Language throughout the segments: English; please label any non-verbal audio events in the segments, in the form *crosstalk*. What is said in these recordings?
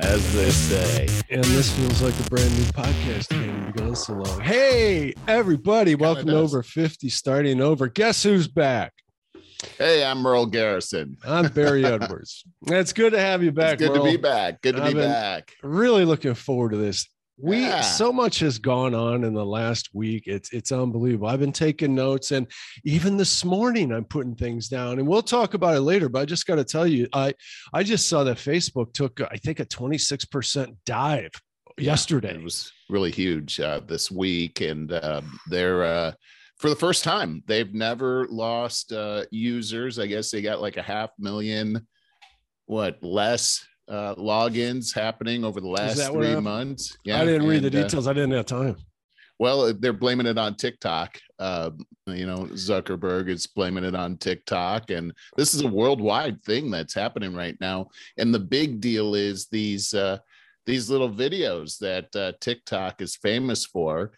as they say. And this feels like a brand new podcast hadn't begun so long. Hey, everybody, welcome to Over 50 Starting Over. Guess who's back? Hey, I'm Merle Garrison. I'm Barry *laughs* Edwards. It's good to have you back. It's good Merle. to be back. Good to I've be been- back. Really looking forward to this. We Yeah. so much has gone on in the last week. It's it's unbelievable. I've been taking notes, and even this morning I'm putting things down. And we'll talk about it later. But I just got to tell you, I I just saw that Facebook took I think a 26 percent dive yesterday. It was really huge uh, this week, and uh, they're uh, for the first time they've never lost uh, users. I guess they got like a half million, what less uh, logins happening over the last three months. Yeah, I didn't read the and, uh, details. I didn't have time. Well, they're blaming it on TikTok. Uh, you know, Zuckerberg is blaming it on TikTok, and this is a worldwide thing that's happening right now. And the big deal is these uh, these little videos that uh, TikTok is famous for,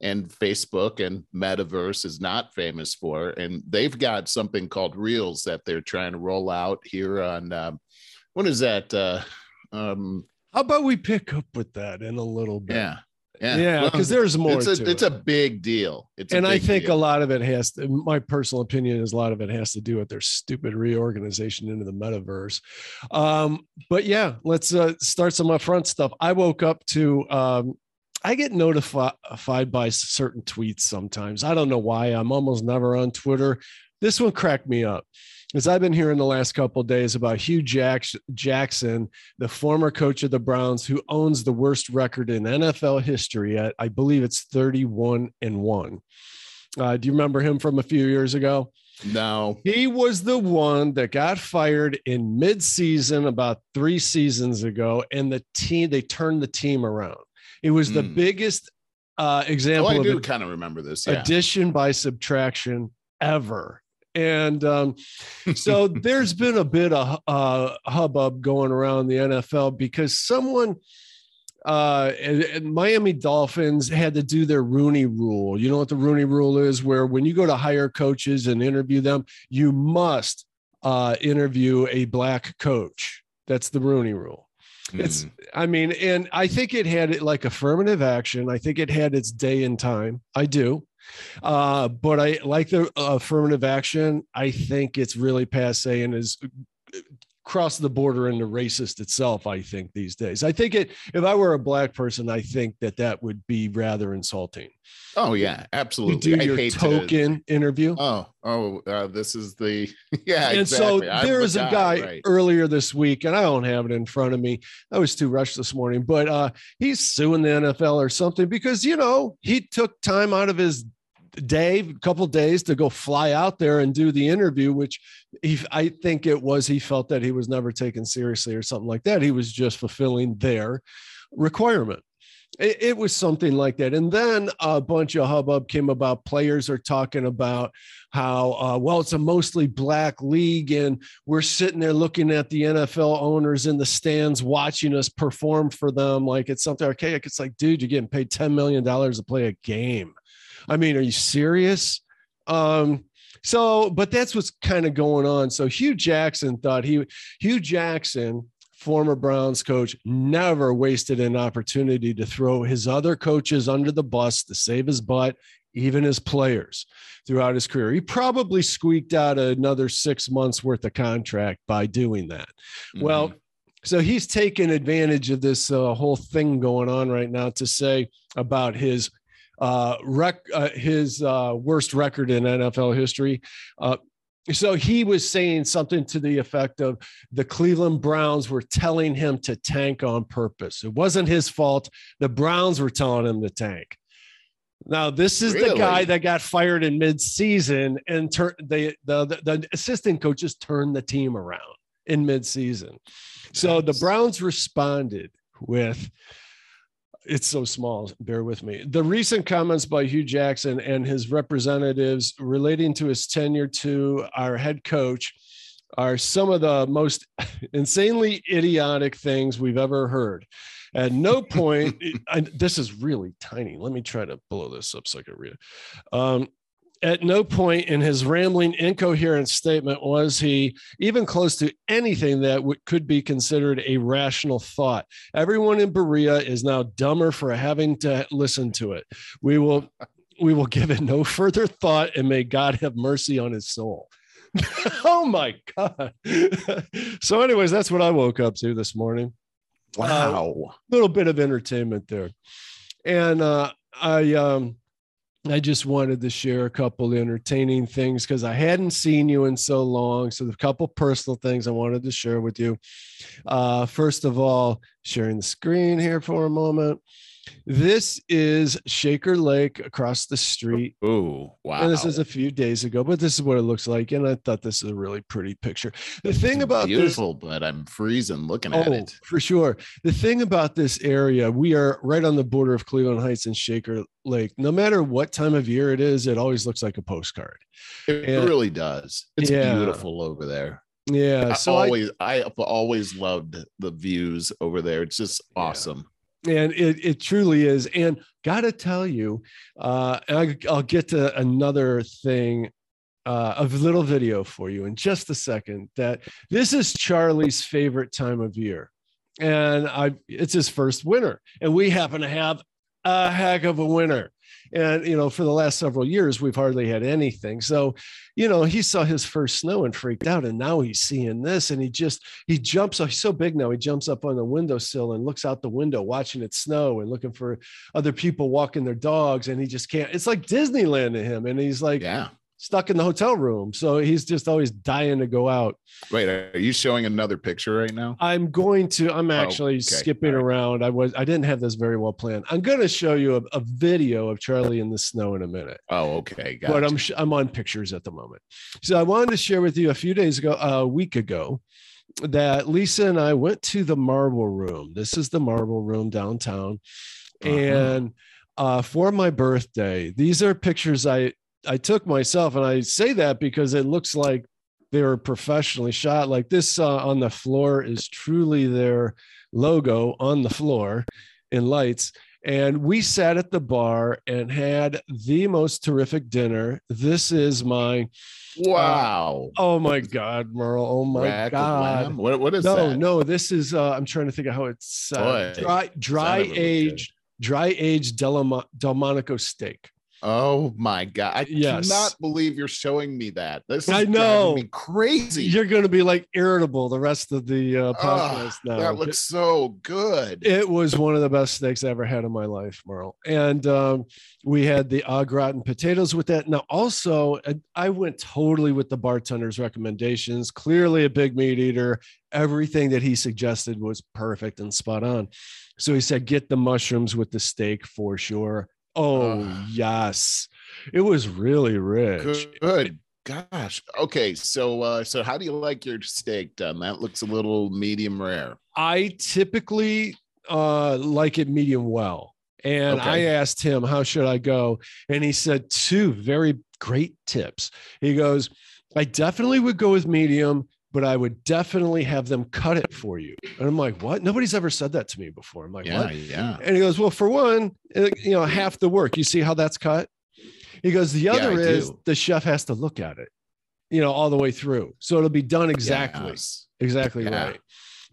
and Facebook and Metaverse is not famous for. And they've got something called Reels that they're trying to roll out here on. Um, what is that? Uh, um, How about we pick up with that in a little bit? yeah, yeah, Yeah, Well, because there's more it's a to it's it. a big deal. It's and I think deal. a lot of it has to, my personal opinion is a lot of it has to do with their stupid reorganization into the metaverse. Um, but yeah, let's uh, start some upfront stuff. I woke up to, um, I get notified by certain tweets sometimes. I don't know why. I'm almost never on Twitter. This one cracked me up because I've been hearing the last couple of days about Hue Jack- Jackson, the former coach of the Browns, who owns the worst record in NFL history at, I believe it's 31 and one. Uh, do you remember him from a few years ago? No, He was the one that got fired in mid-season about three seasons ago, and the team they turned the team around. It was the Hmm. biggest uh, oh, example I of do kind of remember this. Yeah, addition by subtraction ever. And um, so *laughs* there's been a bit of uh, hubbub going around the NFL because someone, uh, and, and Miami Dolphins had to do their Rooney rule. You know what the Rooney rule is? Where when you go to hire coaches and interview them, you must uh, interview a black coach. That's the Rooney rule. It's, Hmm. I mean, and I think it had it like affirmative action. I think it had its day and time. I do. Uh, but I like the affirmative action. I think it's really passe and is crossed the border into racist itself. I think these days. I think it. If I were a black person, I think that that would be rather insulting. oh yeah, You absolutely. do I your hate to- token interview. oh, oh, uh, this is the *laughs* yeah. and exactly. so I'm the there's a guy right. earlier this week, and I don't have it in front of me. I was too rushed this morning, but uh, he's suing the NFL or something because you know he took time out of his day, a couple days to go fly out there and do the interview, which he, I think it was he felt that he was never taken seriously or something like that. He was just fulfilling their requirement. It, it was something like that. And then a bunch of hubbub came about. Players are talking about how, uh, well, it's a mostly black league, and we're sitting there looking at the NFL owners in the stands watching us perform for them like it's something archaic. It's like, dude, you're getting paid $10 million to play a game. I mean, are you serious? Um, so, but that's what's kind of going on. So Hue Jackson thought he, Hue Jackson, former Browns coach, never wasted an opportunity to throw his other coaches under the bus to save his butt, even his players throughout his career. He probably squeaked out another six months worth of contract by doing that. Well, Mhm. so he's taken advantage of this uh, whole thing going on right now to say about his uh, rec- uh, his uh, worst record in NFL history. Uh, so he was saying something to the effect of the Cleveland Browns were telling him to tank on purpose. It wasn't his fault. The Browns were telling him to tank. Now, this is the guy that got fired in mid-season, and tur- they, the, the the assistant coaches turned the team around in mid-season. So the Browns responded with it's so small, bear with me. The recent comments by Hue Jackson and his representatives relating to his tenure to our head coach are some of the most *laughs* insanely idiotic things we've ever heard. At no point, *laughs* I, this is really tiny. Let me try to blow this up so I can read it. Um, at no point in his rambling, incoherent statement was he even close to anything that w- could be considered a rational thought. Everyone in Berea is now dumber for having to listen to it. We will, we will give it no further thought, and may God have mercy on his soul. *laughs* oh my God! so, anyways, that's what I woke up to this morning. Wow. A little bit of entertainment there, and uh, I um I just wanted to share a couple entertaining things because I hadn't seen you in so long. So, a couple personal things I wanted to share with you. Uh, first of all, sharing the screen here for a moment. This is Shaker Lake across the street. Oh, wow. And this is a few days ago, but this is what it looks like. And I thought this is a really pretty picture. The thing about beautiful, this, but I'm freezing looking oh, at it. For sure. The thing about this area, we are right on the border of Cleveland Heights and Shaker Lake. No matter what time of year it is, it always looks like a postcard. It And- really does. It's Yeah. beautiful over there. Yeah. I So I, always I, have always loved the views over there. It's just Yeah. And it, it truly is. And gotta tell you, uh, I, I'll get to another thing, uh, a little video for you in just a second. That this is Charlie's favorite time of year, and I it's his first winter, and we happen to have a heck of a winter. And you know, for the last several years, we've hardly had anything. So, you know, he saw his first snow and freaked out, and now he's seeing this, and he just he jumps. He's so big now. He jumps up on the windowsill and looks out the window, watching it snow and looking for other people walking their dogs, and he just can't. It's like Disneyland to him, and he's like Yeah. Stuck in the hotel room. So he's just always dying to go out. Wait, are you showing another picture right now? I'm going to. I'm actually okay. skipping right. around. I was. I didn't have this very well planned. I'm going to show you a, a video of Charlie in the snow in a minute. Oh, okay. Got but I'm I'm on pictures at the moment. So I wanted to share with you a few days ago, a week ago, that Lisa and I went to the Marble Room. This is the Marble Room downtown, Uh-huh. and uh, for my birthday, these are pictures I I took myself, and I say that because it looks like they were professionally shot. Like this uh, on the floor is truly their logo on the floor in lights. And we sat at the bar and had the most terrific dinner. This is my wow. oh my god, Merle. Oh my Rack god. What, what is No, that? no, no, this is uh I'm trying to think of how it's uh, Boy, dry dry of it looked aged dry aged Delmonico steak. Oh my god! I Yes. cannot believe you're showing me that. This is I driving know. me crazy. You're going to be like irritable the rest of the uh, podcast Ah, now. That looks so good. It was one of the best steaks I ever had in my life, Merle. And um, we had the au gratin potatoes with that. Now, also, uh, I went totally with the bartender's recommendations. Clearly, a big meat eater. Everything that he suggested was perfect and spot on. So he said, get the mushrooms with the steak for sure. Oh, Ugh. yes. It was really rich. Good. Gosh. Okay. So, uh, so how do you like your steak done? That looks a little medium rare. I typically uh, like it medium well. And I asked him, how should I go? And he said, two very great tips. He goes, I definitely would go with medium, but I would definitely have them cut it for you. And I'm like, what? Nobody's ever said that to me before. I'm like, Yeah. what? Yeah. And he goes, well, for one, uh, you know, half the work. You see how that's cut? He goes, the other I is do. the chef has to look at it, you know, all the way through. So it'll be done exactly, Yes. exactly Yeah. right.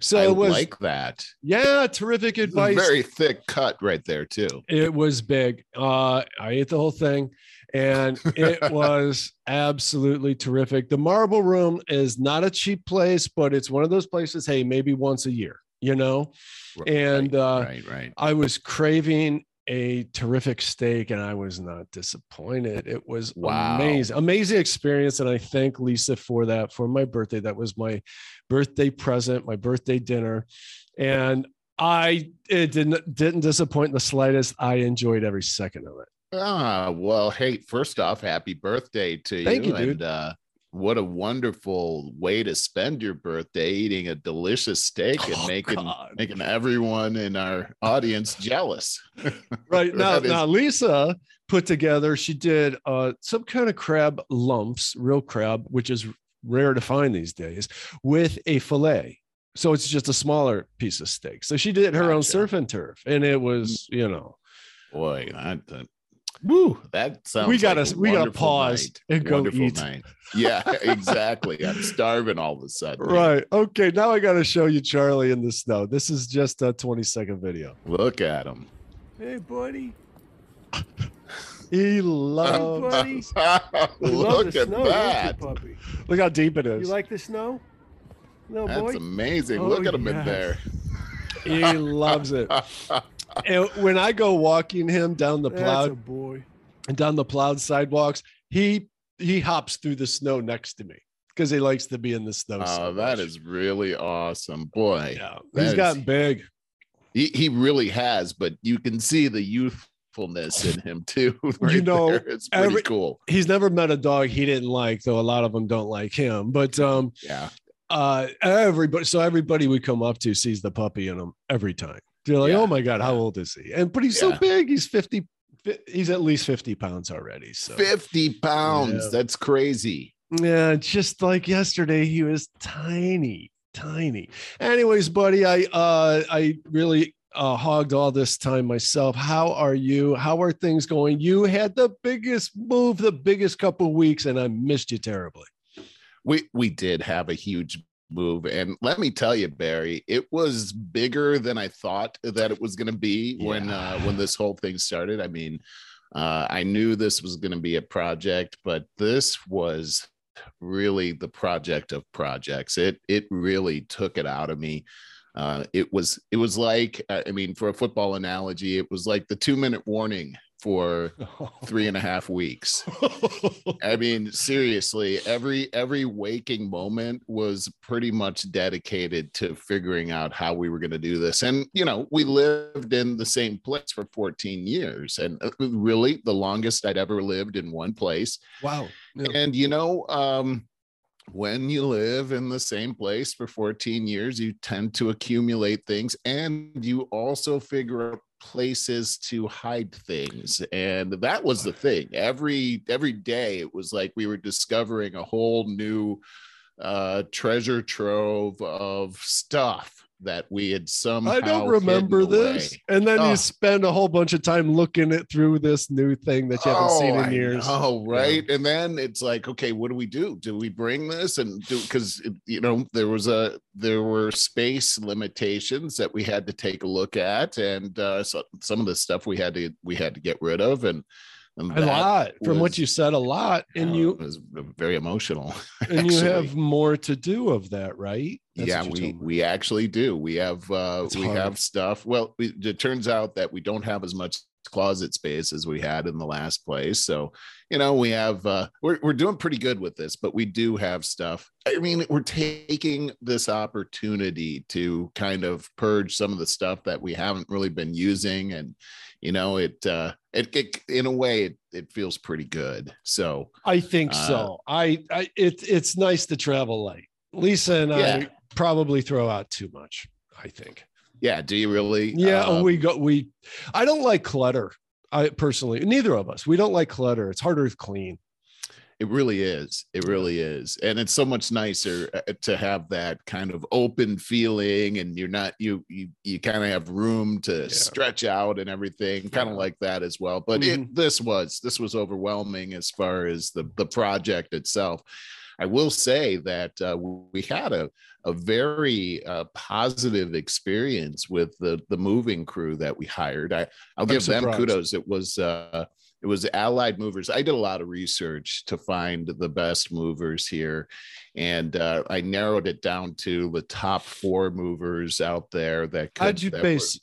So I it was like that. yeah, terrific advice. very thick cut right there too. it was big. Uh, I ate the whole thing, and it *laughs* was absolutely terrific. The Marble Room is not a cheap place, but it's one of those places. Hey, maybe once a year, you know. And, right, uh, right, right. I was craving a terrific steak, and I was not disappointed. It was Wow. amazing, amazing experience, and I thank Lisa for that for my birthday. That was my birthday present, my birthday dinner, and I it didn't didn't disappoint in the slightest. I enjoyed every second of it. Ah, well, hey, first off, happy birthday to Thank you, dude. And uh what a wonderful way to spend your birthday eating a delicious steak and Oh, making God. making everyone in our audience jealous. *laughs* Right now, is- now Lisa put together. She did uh, some kind of crab lumps, real crab, which is rare to find these days, with a fillet. So it's just a smaller piece of steak. So she did her own Gotcha. surf and turf, and it was, you know, Boy, that- Woo, that sounds. we gotta like a we gotta pause night. and go Wonderful eat. night. Yeah, *laughs* exactly. I'm starving all of a sudden. Right. Okay. Now I got to show you Charlie in the snow. This is just a 20 second video. Look at him. Hey, buddy. He loves. buddy. *laughs* You love Look at snow, don't you, that. puppy? Look how deep it is. You like the snow? No, That's boy. amazing. Oh, Look at him in there. he loves it. *laughs* And when I go walking him down the That's a plowed boy. and down the plowed sidewalks, he he hops through the snow next to me because he likes to be in the snow. so Oh, that much. is really awesome. Boy, yeah. that He's is- gotten big. he, he really has, but you can see the youthfulness in him too. *laughs* right know, there. it's pretty every- cool. He's never met a dog he didn't like, though a lot of them don't like him. But um, Yeah. uh everybody so everybody we come up to sees the puppy in him every time they're like Yeah. oh my god how old is he and but he's so big he's 50 he's at least 50 pounds already so 50 pounds. Yeah. That's crazy. yeah just like yesterday he was tiny tiny anyways buddy i uh i really uh, hogged all this time myself. How are you? How are things going? You had the biggest move, the biggest couple weeks, and I missed you terribly. We we did have a huge move. And let me tell you, Barry, it was bigger than I thought that it was gonna be when uh when this whole thing started. I mean, uh I knew this was gonna be a project, but this was really the project of projects. It it really took it out of me. Uh, it was it was like I mean, for a football analogy, it was like the two minute warning for *laughs* three and a half weeks. *laughs* I mean, seriously, every every waking moment was pretty much dedicated to figuring out how we were going to do this. And you know, we lived in the same place for 14 years, and uh, really the longest I'd ever lived in one place. wow. Yeah. And you know, um, when you live in the same place for 14 years, you tend to accumulate things, and you also figure out places to hide things and that was the thing. Every every day it was like we were discovering a whole new uh treasure trove of stuff that we had somehow I don't remember this. And then Oh. you spend a whole bunch of time looking it through this new thing that you haven't seen in years. Oh, right. And then it's like, okay, what do we do? Do we bring this and do because you know there was a there were space limitations that we had to take a look at, and uh, so some of the stuff we had to we had to get rid of, and, A lot from what you said, a lot, and uh, you was very emotional. *laughs* and you have more to do of that, right? That's yeah, we we actually do. We have uh we hard. have stuff. Well, we, it turns out that we don't have as much closet space as we had in the last place. So, you know, we have uh we're we're doing pretty good with this, but we do have stuff. I mean, we're taking this opportunity to kind of purge some of the stuff that we haven't really been using and you know, it uh it, it in a way it it feels pretty good. So, I think uh, so. I, I it, it's nice to travel light. Lisa and Yeah. I probably throw out too much. I think. yeah, do you really Yeah, um, we go. We. I don't like clutter. I personally, neither of us. We don't like clutter. It's harder to clean. It really is. It really is. And it's so much nicer uh, to have that kind of open feeling and you're not you you you kind of have room to Yeah. stretch out and everything, kind of like that as well. But Mhm. it this was this was overwhelming as far as the the project itself. I will say that uh, we had a a very uh, positive experience with the the moving crew that we hired. I I'll I'm give them kudos. It was uh, it was Allied Movers. I did a lot of research to find the best movers here, and uh, I narrowed it down to the top four movers out there that could. How'd you that were- base?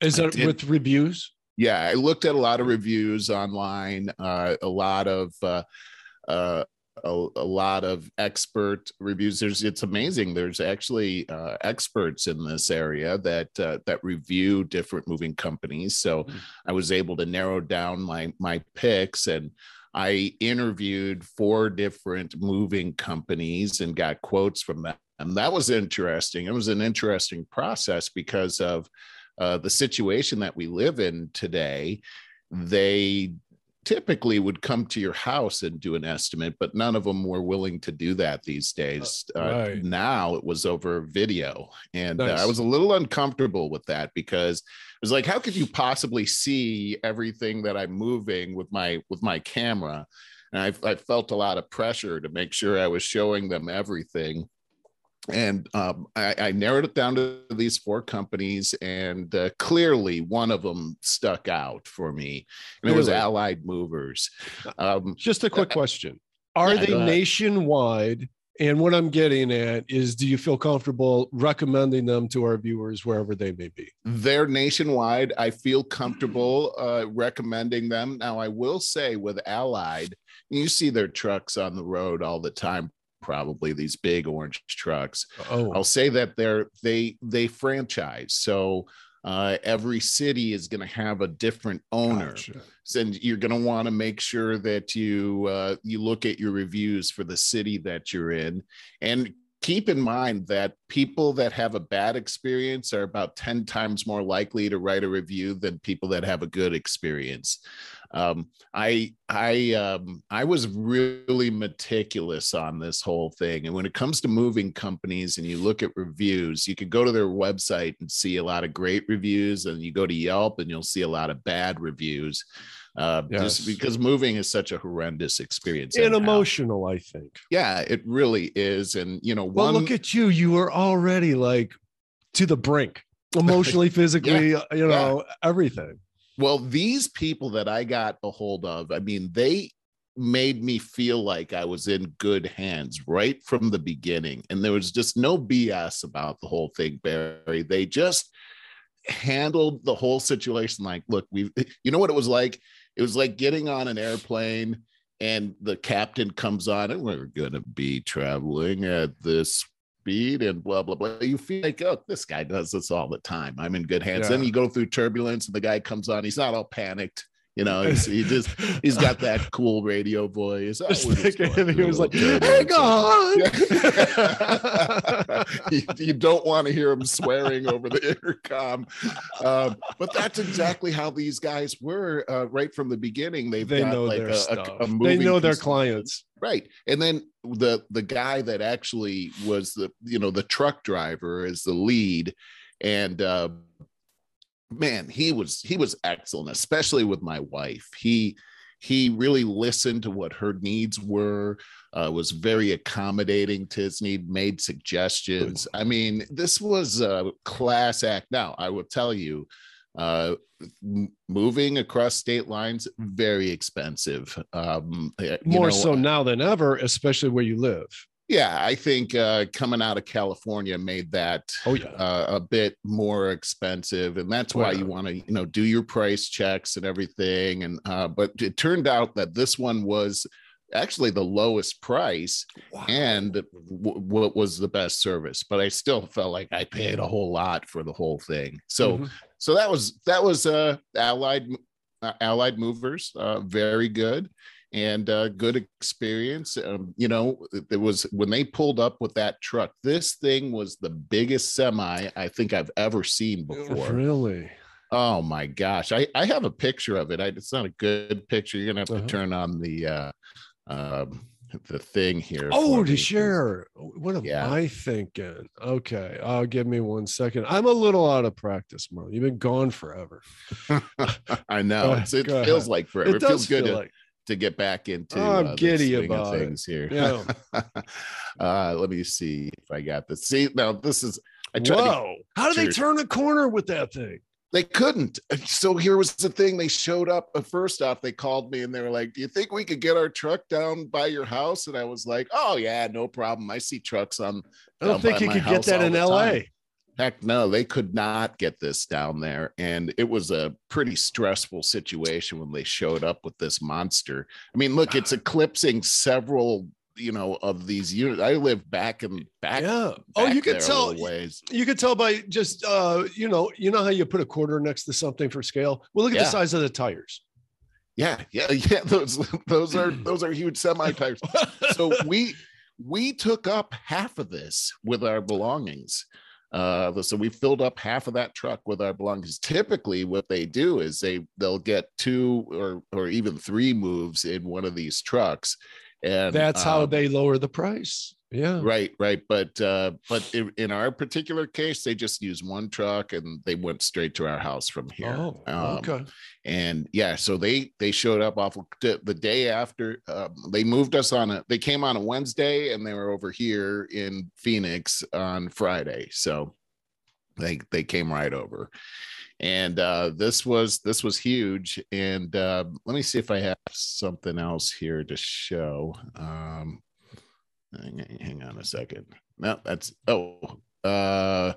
Is that did- with reviews? yeah i looked at a lot of reviews online uh, a lot of uh, uh, a, a lot of expert reviews. There's it's amazing. There's actually uh, experts in this area that uh, that review different moving companies. So Mhm. i was able to narrow down my my picks and i interviewed four different moving companies and got quotes from them. And that was interesting. It was an interesting process because of uh, the situation that we live in today, they typically would come to your house and do an estimate, but none of them were willing to do that these days. Uh, right. Now it was over video. And uh, I was a little uncomfortable with that because it was like, how could you possibly see everything that I'm moving with my with my camera? And I, I felt a lot of pressure to make sure I was showing them everything and um, I, I narrowed it down to these four companies, and uh, clearly one of them stuck out for me, and it was Really? Allied Movers. Um, Just a quick question. Are Yeah, they nationwide? And what I'm getting at is do you feel comfortable recommending them to our viewers wherever they may be? they're nationwide. I feel comfortable uh, recommending them. Now, I will say with Allied, you see their trucks on the road all the time. Probably these big orange trucks. Oh, I'll say that they're they they franchise, so uh, every city is going to have a different owner. gotcha. and you're going to want to make sure that you uh, you look at your reviews for the city that you're in and keep in mind that people that have a bad experience are about 10 times more likely to write a review than people that have a good experience. Um, i i um, i was really meticulous on this whole thing. And when it comes to moving companies and you look at reviews you can go to their website and see a lot of great reviews and you go to yelp and you'll see a lot of bad reviews uh, Yes. just because moving is such a horrendous experience. And anyhow. emotional, I think. Yeah, it really is. And you know, Well, one look at you. You were already like to the brink, emotionally, *laughs* physically, uh, you know, everything. well, these people that I got a hold of, I mean, they made me feel like I was in good hands right from the beginning. And there was just no BS about the whole thing, Barry. They just handled the whole situation like, look, we *laughs* you know what it was like? It was like getting on an airplane and the captain comes on and we're going to be traveling at this speed and blah blah blah. You feel like oh this guy does this all the time. I'm in good hands. Then you go through turbulence and the guy comes on. He's not all panicked you know he's, he just he's got that cool radio voice. *laughs* Oh, Just we're just thinking he was like, hang on. *laughs* *laughs* you, you don't want to hear him swearing over the intercom. Um, but that's exactly how these guys were uh, right from the beginning. They've they got know like their a, a- stuff. a they moving know their clients. right. And then the the guy that actually was the you know the truck driver is the lead. And uh man he was he was excellent especially with my wife. He he really listened to what her needs were uh, was very accommodating to his need made suggestions. I mean this was a class act. Now i will tell you uh m- moving across state lines very expensive. Um you More know, so now than ever, especially where you live. Yeah i think uh coming out of california made that Oh, yeah. uh, a bit more expensive and that's why Yeah. you want to you know do your price checks and everything and uh but it turned out that this one was actually the lowest price and w- what was the best service but i still felt like i paid a whole lot for the whole thing so Mhm. so that was that was uh allied uh, allied movers uh very good and uh good experience um you know it was when they pulled up with that truck this thing was the biggest semi i think i've ever seen before Really? oh my gosh i i have a picture of it I, it's not a good picture you're gonna have to Uh-huh. turn on the uh um the thing here Oh, for to me. share. What am Yeah. I thinking? Okay. Uh, give me one second. I'm a little out of practice, Marlon. You've been gone forever. *laughs* i know Go it's, it ahead. feels like forever it, feels good feel to, like. To get back into I'm uh, giddy about it. things here Yeah. *laughs* uh let me see if i got this see now this is i tried to Whoa. How do they turn a corner with that thing? they couldn't so here was the thing they showed up first off they called me and they were like do you think we could get our truck down by your house and i was like oh yeah no problem i see trucks on I don't think you could get that in LA. time. Heck no they could not get this down there and it was a pretty stressful situation when they showed up with this monster i mean look it's eclipsing several you know of these units i live back and back Yeah. Oh, you could tell. ways You could tell by just uh, you know, you know how you put a quarter next to something for scale. Well, look at Yeah. the size of the tires. Yeah, yeah, *laughs* yeah. Those those are those are huge semi tires. So *laughs* we we took up half of this with our belongings. Uh, so we filled up half of that truck with our belongings. Typically, what they do is they they'll get two or or even three moves in one of these trucks, and That's how um, they lower the price. Yeah. Right, right, but uh, but in, our particular case, they just used one truck and they went straight to our house from here. Oh, Um, okay. and yeah so they they showed up off the, the day after um, they moved us on a they came on a wednesday and they were over here in phoenix on friday so they they came right over and uh this was this was huge and uh let me see if i have something else here to show um hang, on a second no that's oh uh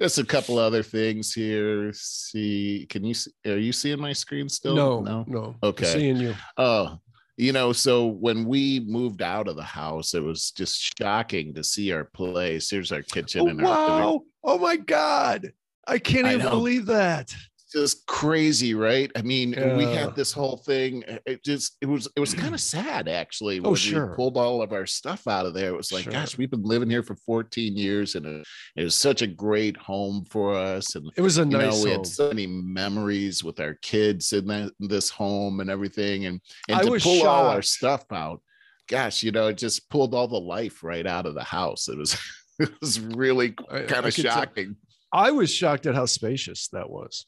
just a couple other things here. See, can you see, are you seeing my screen still? No, no, no. Okay. Seeing you. Oh, you know, so when we moved out of the house, it was just shocking to see our place. Here's our kitchen Oh, and our wow. Oh my God. I can't even know. believe that. Just crazy, right? I mean, we had this whole thing. Uh, it just it was it was kind of *clears throat* sad actually. Oh, sure. We pulled all of our stuff out of there. It was like, Sure. gosh, we've been living here for 14 years, and it, it was such a great home for us. And It was a you nice know, we had so many memories with our kids in that this home and everything, and and I to pull all our stuff out. Gosh, you know, it just pulled all the life right out of the house. It was *laughs* it was really kind of could tell- shocking. I was shocked at how spacious that was.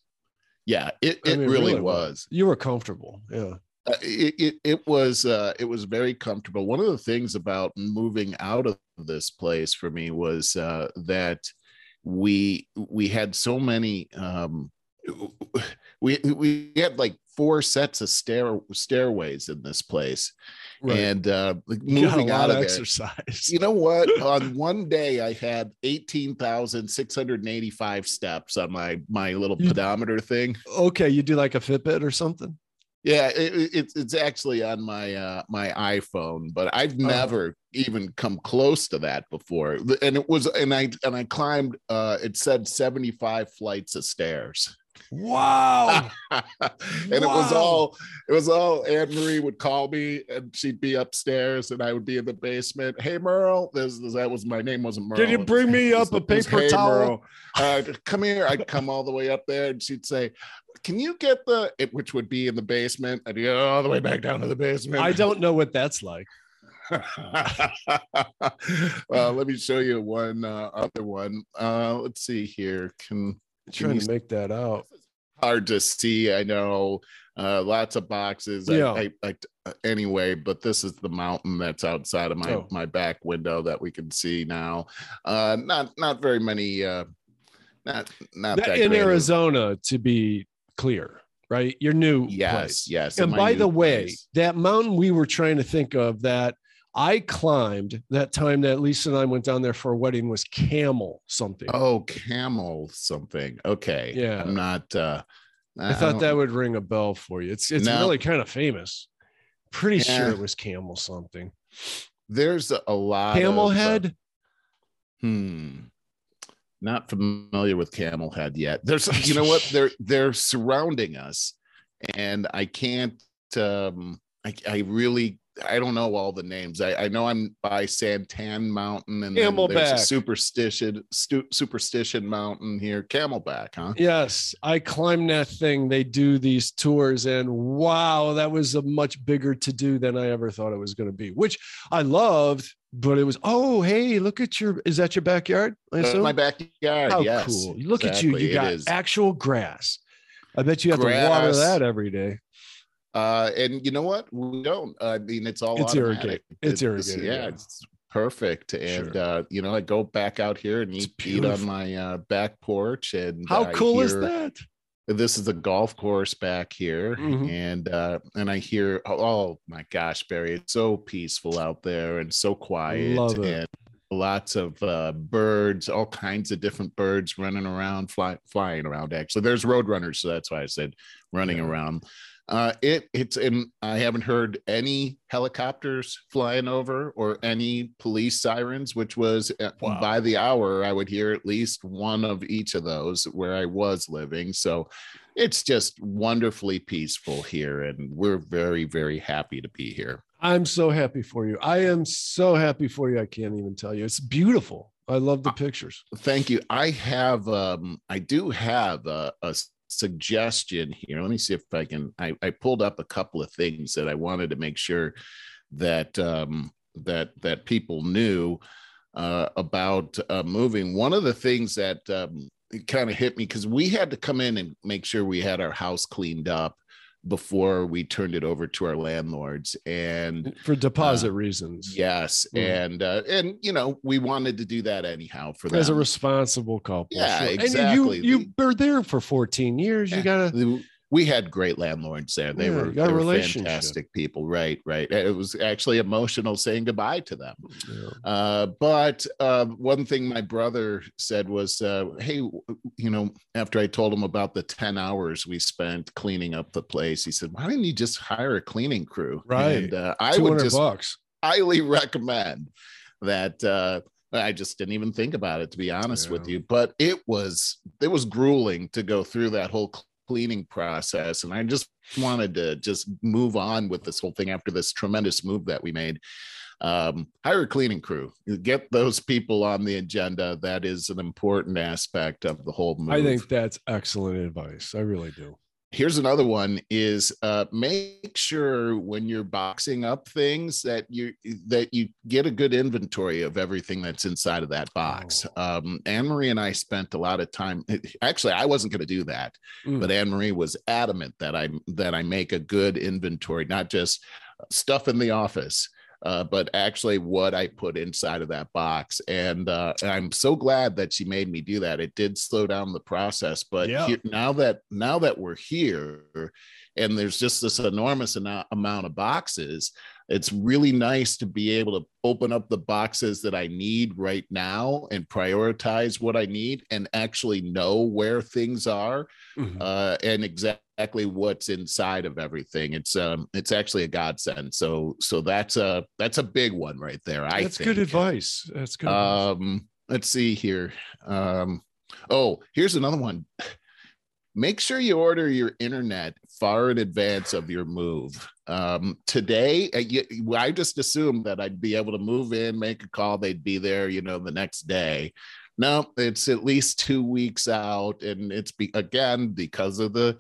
Yeah, it, I it mean, really, was. You were comfortable. Yeah. Uh, it, it it was uh it was very comfortable one of the things about moving out of this place for me was uh that we we had so many um we we had like four sets of stair stairways in this place and uh like You got a moving out of of there exercise. you know what *laughs* on one day i had 18,685 steps on my my little You- pedometer thing okay, you do like a Fitbit or something? yeah, it, it- it's it's actually on my uh my iPhone, but I've Oh. never even come close to that before. And it was and I and I climbed uh it said 75 flights of stairs. Wow. *laughs* and it was all it was all Anne Marie would call me and she'd be upstairs and I would be in the basement. Hey Merle, this, this that was my name wasn't Merle. Can you bring me up a it was, paper "Hey, towel?" Uh, come here. I'd come all the way up there and she'd say, Can you get the it, which would be in the basement? I'd go all the way back down to the basement. I don't know what that's like. *laughs* well, let me show you one uh, other one. Uh, let's see here. Can trying you to make that out. Hard to see. I know uh, lots of boxes. I- Yeah. I, I, anyway, but this is the mountain that's outside of my Oh. my back window that we can see now. Uh, not not very many. Uh, not not That- that in Arizona, to be clear, right? Your new Yes, place. yes. And by the way, place. that mountain we were trying to think of that I climbed that time that Lisa and I went down there for a wedding was Camel something. oh, camel something. Okay, Yeah. I'm not. uh I thought that would ring a bell for you. It's it's No. really kind of famous. Pretty sure it was Camel something. there's a lot. of, Camel uh, head. Hmm. Not familiar with camel head yet. There's *laughs* you know what? They're they're surrounding us and I can't um I, I really I don't know all the names. I, I know I'm by Santan Mountain and then there's a Camelback. superstition stu- superstition mountain here. Camelback, huh? Yes, I climbed that thing. They do these tours, and wow, that was a much bigger to do than I ever thought it was going to be, which I loved. But it was, oh, hey, look at your, is that your backyard? I Uh, my backyard. How yes. cool. Look at you. You got actual grass. I bet you have to water that every day. Uh, and you know what? We don't. I mean, it's all It's irrigated. It's irrigated, Yeah, yeah. it's perfect. And Sure. uh, you know, I go back out here and It's eat, eat on my uh, back porch. And How I cool is that? This is a golf course back here, Mhm. and uh, and I hear, oh, oh my gosh, Barry, it's so peaceful out there and so quiet, Love it. and lots of uh, birds, all kinds of different birds running around, fly, flying around. Actually, there's roadrunners, so that's why I said running Yeah. around. Uh, it it's in. I haven't heard any helicopters flying over or any police sirens, which was uh, Wow. by the hour I would hear at least one of each of those where I was living. So it's just wonderfully peaceful here, and we're very very happy to be here. I'm so happy for you. I am so happy for you. I can't even tell you. It's beautiful. I love the pictures. Thank you. I have um I do have a, a suggestion here. Let me see if I can I, I pulled up a couple of things that I wanted to make sure that um that that people knew uh about uh moving. One of the things that um kind of hit me because we had to come in and make sure we had our house cleaned up before we turned it over to our landlords and for deposit uh, reasons. Yes, mm. and uh, and you know we wanted to do that anyhow for them. as a responsible couple. Yeah, sure. exactly. And you you were there for 14 years. You gotta we had great landlords there. They yeah, were, they were fantastic people. Right, right. It was actually emotional saying goodbye to them. Yeah. Uh, but uh, one thing my brother said was, uh, "Hey, you know, after I told him about the ten hours we spent cleaning up the place, he said, "Why didn't you just hire a cleaning crew?" Right. And uh, I would just bucks. highly *laughs* recommend that uh, I just didn't even think about it to be honest yeah. with you. But it was it was grueling to go through that whole cleaning process. And I just wanted to just move on with this whole thing after this tremendous move that we made. Um, hire a cleaning crew, get those people on the agenda. That is an important aspect of the whole move. I think that's excellent advice. I really do here's another one is uh, make sure when you're boxing up things that you that you get a good inventory of everything that's inside of that box oh. um, anne-marie and i spent a lot of time actually i wasn't going to do that mm. but anne-marie was adamant that i that i make a good inventory not just stuff in the office uh, but actually what I put inside of that box. And, uh, I'm so glad that she made me do that. It did slow down the process, but yeah. here, now that now that we're here, and there's just this enormous amount of boxes, it's really nice to be able to open up the boxes that I need right now and prioritize what I need and actually know where things are mm-hmm. uh, and exactly what's inside of everything. It's um it's actually a godsend. So so that's a that's a big one right there. I that's think. good advice. That's good. Um, let's see here. Um, oh, here's another one make sure you order your internet far in advance of your move. Um, today, uh, I just assumed that I'd be able to move in, make a call, they'd be there, you know, the next day. No, it's at least two weeks out, and it's be, again because of the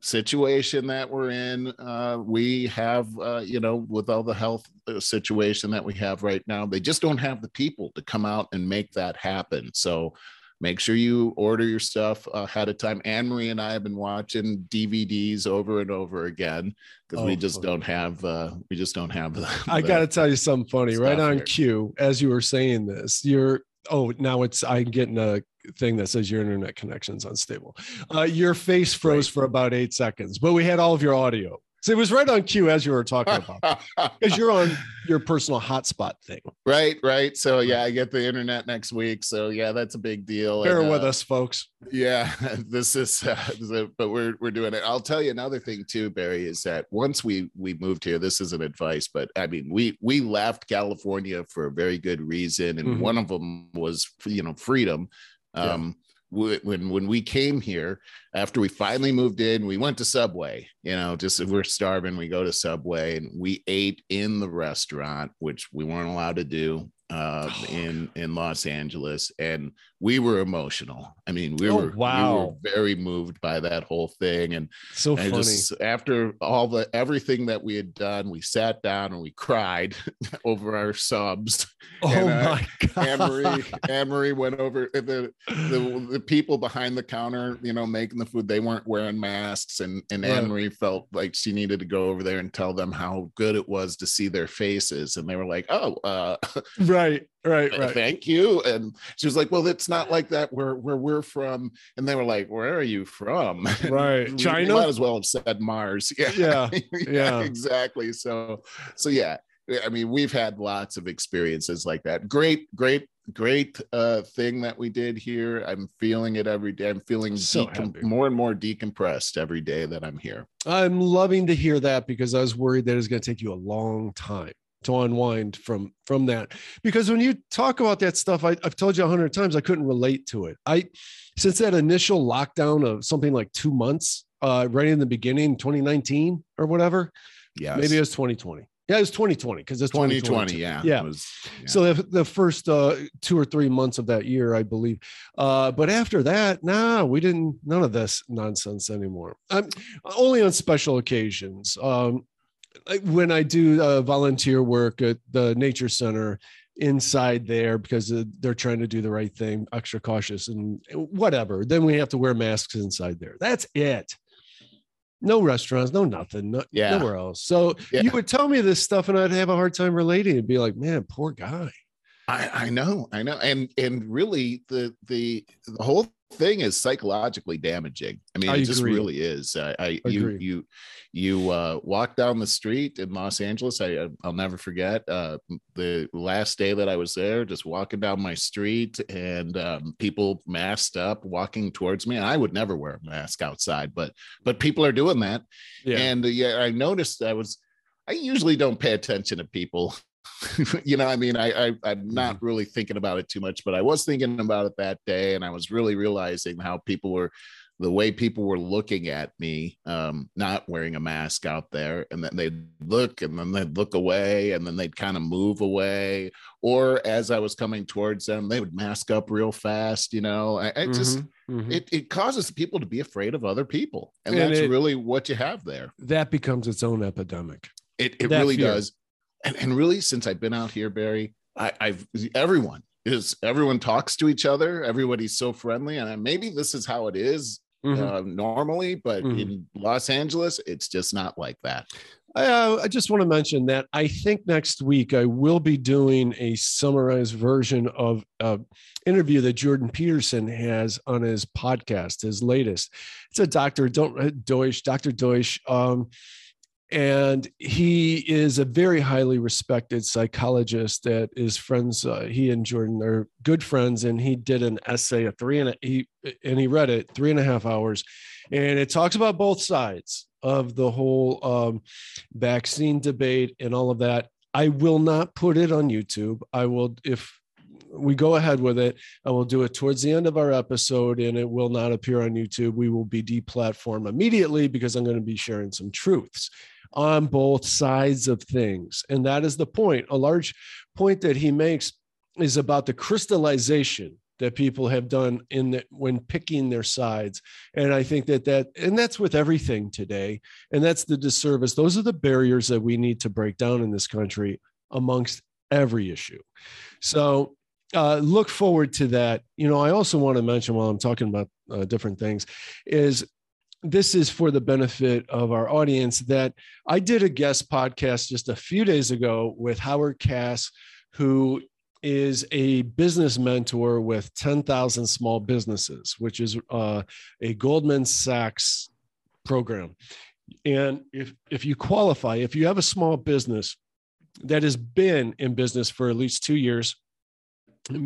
situation that we're in. Uh, we have, uh, you know, with all the health uh, situation that we have right now, they just don't have the people to come out and make that happen. So make sure you order your stuff ahead of time. Anne Marie and I have been watching DVDs over and over again because oh, we just don't have uh, we just don't have the, *laughs* I got to tell you something funny. Right on here. cue, as you were saying this, you're oh now it's I'm getting a thing that says your internet connection's unstable. Uh, your face froze right. for about eight seconds, but we had all of your audio. So it was right on cue as you were talking about because you're on *laughs* your personal hotspot thing. Right, right. So yeah, I get the internet next week. So yeah, that's a big deal. Bear and, with uh, us, folks. Yeah, *laughs* this is, uh, this is, but we're we're doing it. I'll tell you another thing too, Barry, is that once we we moved here, this isn't advice, but I mean we we left California for a very good reason, and mm-hmm. one of them was you know freedom. Um, yeah when when we came here after we finally moved in we went to subway you know just if we're starving we go to subway and we ate in the restaurant which we weren't allowed to do uh, *sighs* in in Los Angeles, and we were emotional. I mean, we oh, were wow. we were very moved by that whole thing, and so and funny. Just, after all the everything that we had done, we sat down and we cried *laughs* over our subs. Oh and, uh, my god! Anne Marie, Anne Marie went over uh, the, the the people behind the counter, you know, making the food. They weren't wearing masks, and and right. Anne Marie felt like she needed to go over there and tell them how good it was to see their faces, and they were like, "Oh." uh *laughs* right right right thank you and she was like well it's not like that where where we're from. And they were like where are you from? *laughs* Right. china? might as well have said mars. *laughs* Yeah. Yeah, yeah. exactly. So so yeah. I mean we've had lots of experiences like that. Great great great uh thing that we did here. I'm feeling it every day. I'm feeling so decom- more and more decompressed every day that i'm here. I'm loving to hear that because i was worried that it's going to take you a long time to unwind from from that because when you talk about that stuff I, have told you a hundred times i couldn't relate to it i since that initial lockdown of something like two months uh right in the beginning 2019 or whatever yeah maybe it was 2020 Yeah, it was 2020 because it's 2020. 2020. Yeah. Yeah. it was- yeah. So the, the first uh, two or three months of that year, I believe. Uh, but after that, nah, we didn't. None of this nonsense anymore. Um, only on special occasions. Um, when I do uh, volunteer work at the nature center inside there because uh, they're trying to do the right thing, extra cautious and whatever. Then we have to wear masks inside there. That's it. No restaurants, no nothing, no, Yeah. nowhere else. So Yeah. you would tell me this stuff, and I'd have a hard time relating. It'd be like, man, poor guy. I, I know, I know, and and really the the the whole thing is psychologically damaging. I mean, I it just really is. I, I you Agree. you you uh, walk down the street in Los Angeles. I I'll never forget uh, the last day that I was there. Just walking down my street and um, people masked up, walking towards me. And I would never wear a mask outside, but but people are doing that. Yeah. And uh, yeah, I noticed I was, I usually don't pay attention to people. *laughs* you know, I mean, I, I I'm not really thinking about it too much, but I was thinking about it that day, and I was really realizing how people were, the way people were looking at me, um, not wearing a mask out there, and then they'd look, and then they'd look away, and then they'd kind of move away, or as I was coming towards them, they would mask up real fast. You know, I, I just Mhm, mhm. it, it causes people to be afraid of other people and, And that's it- really what you have there that becomes its own epidemic. it, it That really fear. does and, and really since i've been out here barry I, i've everyone is everyone talks to each other everybody's so friendly and maybe this is how it is Mhm. uh, normally but Mhm. in los angeles it's just not like that Uh, I just want to mention that I think next week I will be doing a summarized version of an interview that Jordan Peterson has on his podcast, his latest. It's a doctor, don't uh, Doidge, Dr. Doidge. Um, and he is a very highly respected psychologist that is friends. Uh, he and Jordan are good friends, and he did an essay, a three and a, he and he read it three and a half hours, and it talks about both sides of the whole um, vaccine debate and all of that. I will not put it on YouTube. I will if we go ahead with it. I will do it towards the end of our episode, and it will not appear on YouTube. We will be deplatformed immediately because I'm going to be sharing some truths on both sides of things. And that is the point. A large point that he makes is about the crystallization that people have done in the, when picking their sides. And I think that that, and that's with everything today. And that's the disservice. Those are the barriers that we need to break down in this country amongst every issue. So uh, look forward to that. You know, I also want to mention while I'm talking about uh, different things is this is for the benefit of our audience that I did a guest podcast just a few days ago with Howard Cass, who is a business mentor with 10,000 small businesses, which is uh, a Goldman Sachs program. And if, if you qualify, if you have a small business that has been in business for at least two years,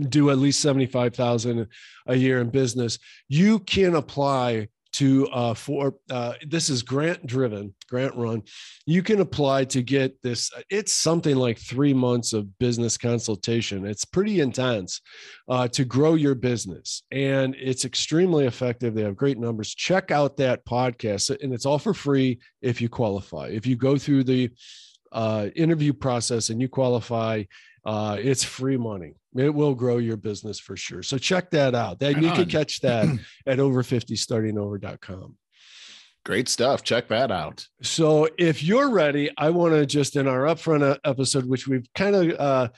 do at least 75,000 a year in business, you can apply to uh, for uh, this is grant driven grant run. You can apply to get this it's something like three months of business consultation. It's pretty intense uh, to grow your business and it's extremely effective. They have great numbers. Check out that podcast and it's all for free if you qualify. If you go through the uh, interview process and you qualify uh, it's free money it will grow your business for sure. So check that out. That Right you can catch that *clears throat* at over 50 startingover.com great stuff. Check that out. So if you're ready i want to just in our upfront uh, episode which we've kind of uh,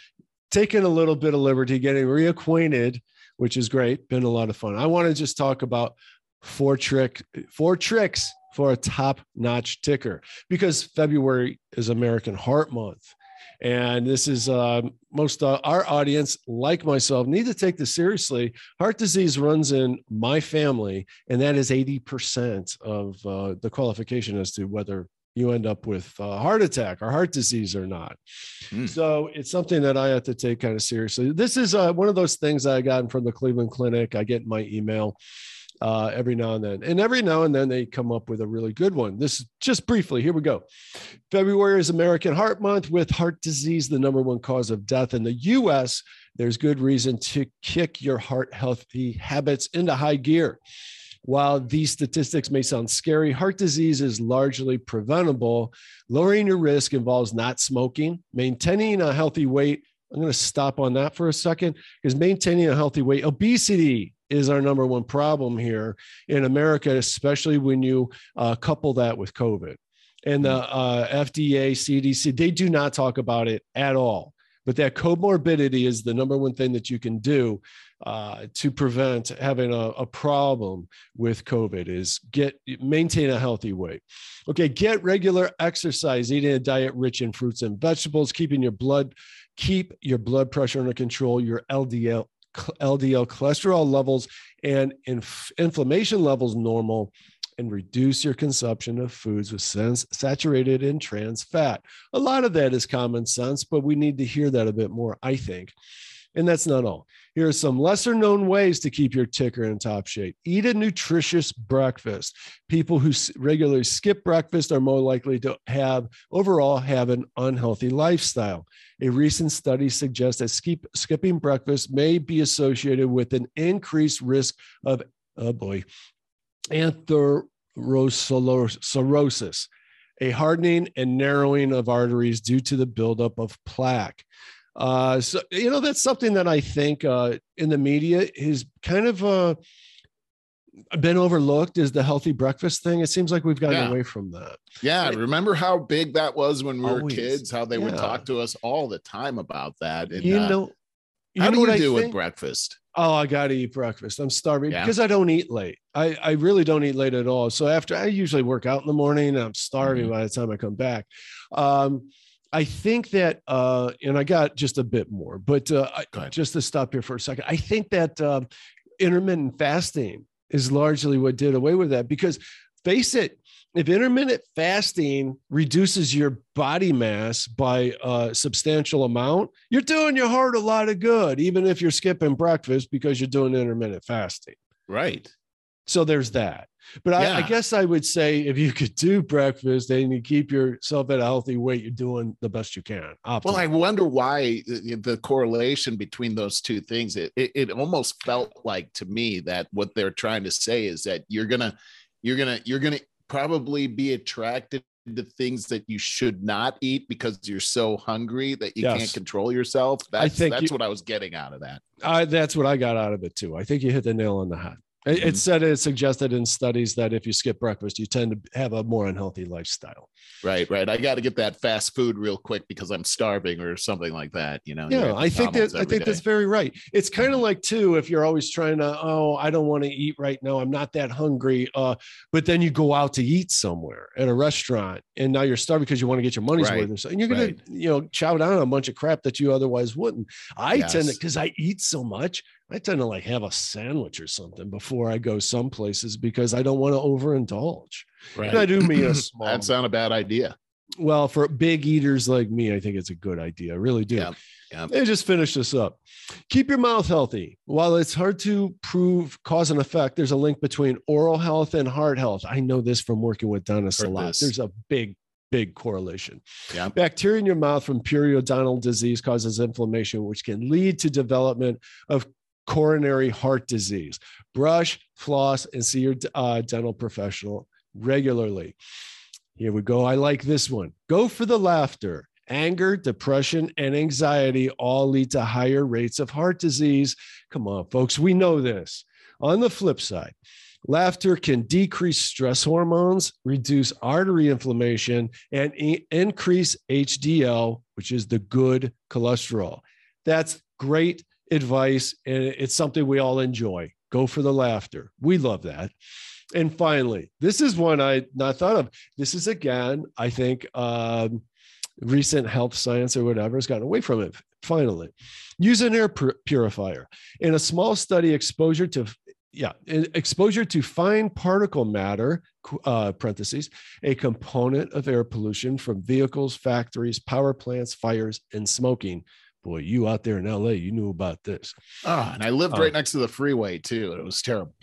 taken a little bit of liberty getting reacquainted which is great been a lot of fun. I want to just talk about four trick four tricks for a top notch ticker because february is american heart month and this is uh, most uh, our audience like myself need to take this seriously. Heart disease runs in my family and that is 80% of uh, the qualification as to whether you end up with a heart attack or heart disease or not. Hmm. so it's something that i have to take kind of seriously. This is uh, one of those things i got from the cleveland clinic. I get in my email uh, every now and then. And every now and then they come up with a really good one. This is just briefly, here we go. February is American Heart Month with heart disease, the number one cause of death in the US. There's good reason to kick your heart healthy habits into high gear. While these statistics may sound scary, heart disease is largely preventable. Lowering your risk involves not smoking, maintaining a healthy weight. I'm going to stop on that for a second because maintaining a healthy weight, obesity is our number one problem here in America, especially when you uh, couple that with COVID. And the uh, FDA, CDC, they do not talk about it at all. But that comorbidity is the number one thing that you can do uh, to prevent having a, a, problem with COVID is get maintain a healthy weight. Okay, get regular exercise, eating a diet rich in fruits and vegetables, keeping your blood keep your blood pressure under control, your LDL LDL cholesterol levels and inf- inflammation levels normal and reduce your consumption of foods with saturated and trans fat. A lot of that is common sense, but we need to hear that a bit more, I think. And that's not all. Here are some lesser known ways to keep your ticker in top shape. Eat a nutritious breakfast. People who regularly skip breakfast are more likely to have overall have an unhealthy lifestyle. A recent study suggests that skip, skipping breakfast may be associated with an increased risk of, oh boy, atherosclerosis, a hardening and narrowing of arteries due to the buildup of plaque. Uh, so you know that's something that I think uh, in the media is kind of uh, been overlooked is the healthy breakfast thing. It seems like we've gotten yeah. away from that. Yeah, remember how big that was when we Always. were kids? How they yeah. would talk to us all the time about that. And, you uh, know, you how know do you do with breakfast? Oh, I got to eat breakfast. I'm starving yeah. because I don't eat late. I, I really don't eat late at all. So after I usually work out in the morning, I'm starving mm-hmm. by the time I come back. Um, I think that, uh, and I got just a bit more, but uh, just to stop here for a second, I think that uh, intermittent fasting is largely what did away with that because face it, if intermittent fasting reduces your body mass by a substantial amount, you're doing your heart a lot of good, even if you're skipping breakfast because you're doing intermittent fasting. Right. So there's that. But yeah. I, I, guess I would say if you could do breakfast and you keep yourself at a healthy weight, you're doing the best you can. Optimally. Well, I wonder why the correlation between those two things. It, it it almost felt like to me that what they're trying to say is that you're gonna you're gonna you're gonna probably be attracted to things that you should not eat because you're so hungry that you yes. can't control yourself. That's, I think that's you, what I was getting out of that. I, that's what I got out of it too. I think you hit the nail on the head. It, mm-hmm. said it suggested in studies that if you skip breakfast, you tend to have a more unhealthy lifestyle. Right, right. I got to get that fast food real quick because I'm starving or something like that. You know. Yeah, I think that I think day. that's very right. It's kind of mm-hmm. like too if you're always trying to oh I don't want to eat right now I'm not that hungry uh but then you go out to eat somewhere at a restaurant and now you're starving because you want to get your money's right. worth and you're gonna right. you know chow down on a bunch of crap that you otherwise wouldn't. I yes. tend to because I eat so much. I tend to like have a sandwich or something before I go some places because I don't want to overindulge. Right. And I do mean a *clears throat* small. That's not a bad idea. Well, for big eaters like me, I think it's a good idea. I really do. Yeah. Yeah. And just finish this up. Keep your mouth healthy. While it's hard to prove cause and effect, there's a link between oral health and heart health. I know this from working with dentists a lot. This. There's a big big correlation. Yeah. Bacteria in your mouth from periodontal disease causes inflammation, which can lead to development of coronary heart disease. Brush, floss, and see your uh, dental professional regularly. Here we go. I like this one. Go for the laughter. Anger, depression, and anxiety all lead to higher rates of heart disease. Come on, folks, we know this. On the flip side, laughter can decrease stress hormones, reduce artery inflammation, and increase HDL, which is the good cholesterol. That's great advice, and it's something we all enjoy. Go for the laughter. We love that. And finally, this is one I not thought of. This is again, I think, um, recent health science or whatever has gotten away from it. Finally, use an air purifier. In a small study, exposure to yeah, exposure to fine particle matter, uh, parentheses, a component of air pollution from vehicles, factories, power plants, fires, and smoking boy, you out there in LA, you knew about this. Oh, and I lived right um, next to the freeway too. It was terrible.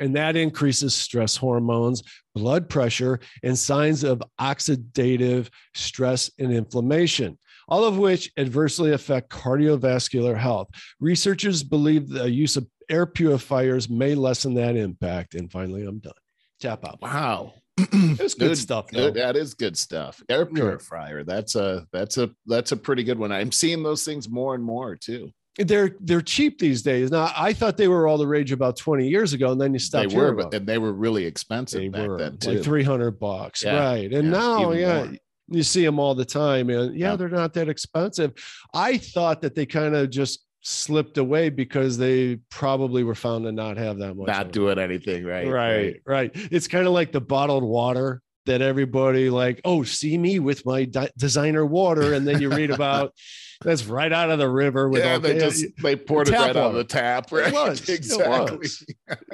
And that increases stress hormones, blood pressure, and signs of oxidative stress and inflammation, all of which adversely affect cardiovascular health. Researchers believe the use of air purifiers may lessen that impact. And finally, I'm done. Tap out. Wow. *clears throat* It's good, stuff. Good. That is good stuff. Air purifier. That's a that's a that's a pretty good one. I'm seeing those things more and more too. They're they're cheap these days. Now I thought they were all the rage about 20 years ago, and then you stopped. they were, but and they were really expensive they back were then too. like 300 bucks, Yeah. right? And Yeah, now, yeah, more. you see them all the time, and yeah, Yeah. they're not that expensive. I thought that they kind of just slipped away because they probably were found to not have that much. Not of it. doing anything right. right, right. It's kind of like the bottled water that everybody like, oh, see me with my di- designer water, and then you read *laughs* about that's right out of the river with Yeah, all they the- just *laughs* they poured it tap right out of the tap. Right. *laughs* was, it exactly. was.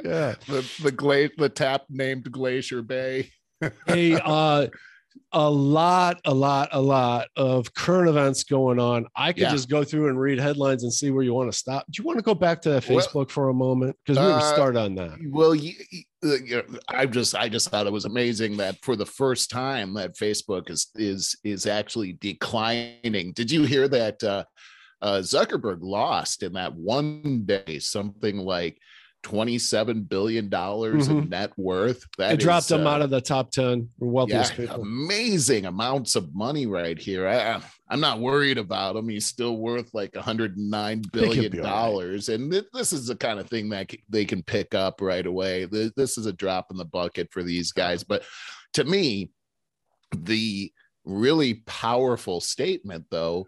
yeah. The the gla- the tap named Glacier Bay. hey uh a lot a lot a lot of current events going on i could Yeah. just go through and read headlines and see where you want to stop do you want to go back to Well, facebook for a moment because we would uh, start on that Well, you, you know, I just I just thought it was amazing that for the first time that Facebook is is is actually declining. Did you hear that uh, uh, Zuckerberg lost in that one day something like twenty seven billion dollars in net worth? That it dropped is, them uh, out of the top 10 wealthiest yeah, people amazing amounts of money right here. I, I'm not worried about him. He's still worth like 109 think he'll billion be all right. dollars, and th- this is the kind of thing that c- they can pick up right away. Th- This is a drop in the bucket for these guys. But to me, the really powerful statement, though,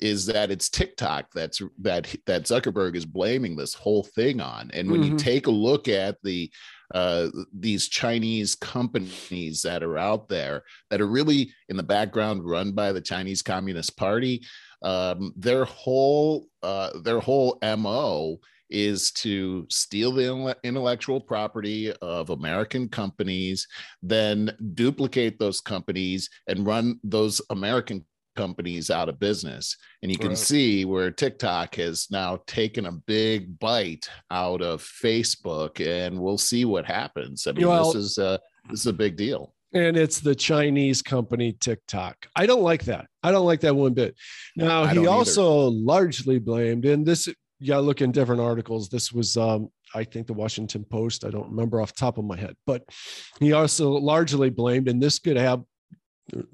is that it's TikTok that's that that Zuckerberg is blaming this whole thing on. And when you Mhm. take a look at the uh, these Chinese companies that are out there that are really in the background run by the Chinese Communist Party, um, their whole uh, their whole mo is to steal the intellectual property of American companies, then duplicate those companies and run those American companies out of business. And you can Right. see where TikTok has now taken a big bite out of Facebook, and we'll see what happens. I mean, Well- this is a this is a big deal. and it's the chinese company tiktok i don't like that i don't like that one bit now he don't either. also largely blamed and this yeah, look in different articles this was um i think the washington post i don't remember off the top of my head but he also largely blamed and this could have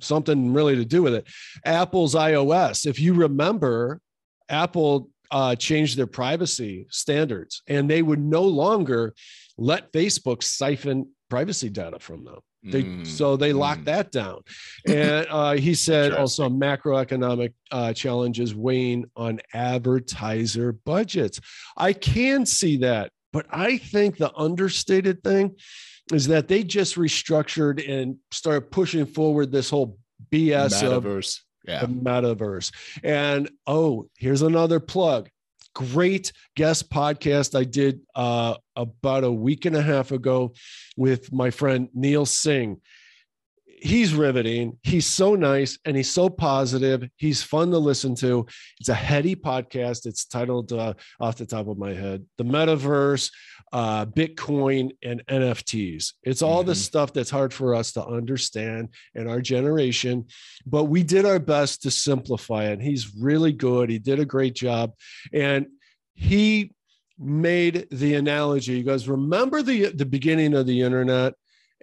something really to do with it. Apple's ios if you remember apple uh, changed their privacy standards and they would no longer let facebook siphon privacy data from them. They Mm, so they locked mm. that down, and uh, he said also macroeconomic uh, challenges weighing on advertiser budgets. I can see that, but I think the understated thing is that they just restructured and started pushing forward this whole BS of metaverse. Yeah. the metaverse. And oh, here's another plug. Great guest podcast I did uh, about a week and a half ago with my friend Neil Singh. He's riveting. He's so nice and he's so positive. He's fun to listen to. It's a heady podcast. It's titled, uh, off the top of my head, The Metaverse, uh, Bitcoin, and NFTs. It's all the Mhm. stuff that's hard for us to understand in our generation but we did our best to simplify it. He's really good. He did a great job. And he made the analogy. He goes, Remember the, the beginning of the internet?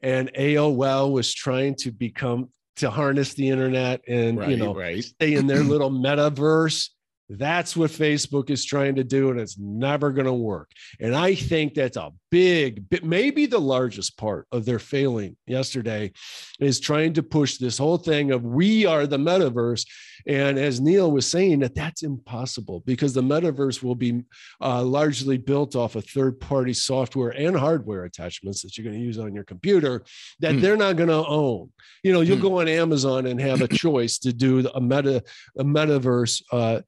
And AOL was trying to become to harness the internet and Right. you know right. stay in their *clears throat* little metaverse. That's what Facebook is trying to do, and it's never going to work. And I think that's a big, maybe the largest part of their failing yesterday is trying to push this whole thing of we are the metaverse. And as Neil was saying, that that's impossible because the metaverse will be uh, largely built off of third party software and hardware attachments that you're going to use on your computer that Hmm. they're not going to own. You know, you'll Hmm. go on Amazon and have a *clears throat* choice to do a meta, a metaverse uh,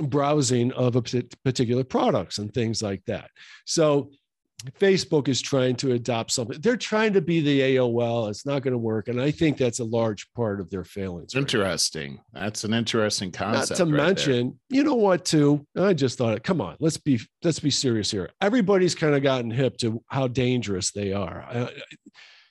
browsing of a particular products and things like that. So Facebook is trying to adopt something. They're trying to be the AOL. It's not going to work, and I think that's a large part of their failings. right. Interesting. That's an interesting concept. Not to right there. mention, you know what? Too, I just thought, come on, let's be let's be serious here. Everybody's kind of gotten hip to how dangerous they are.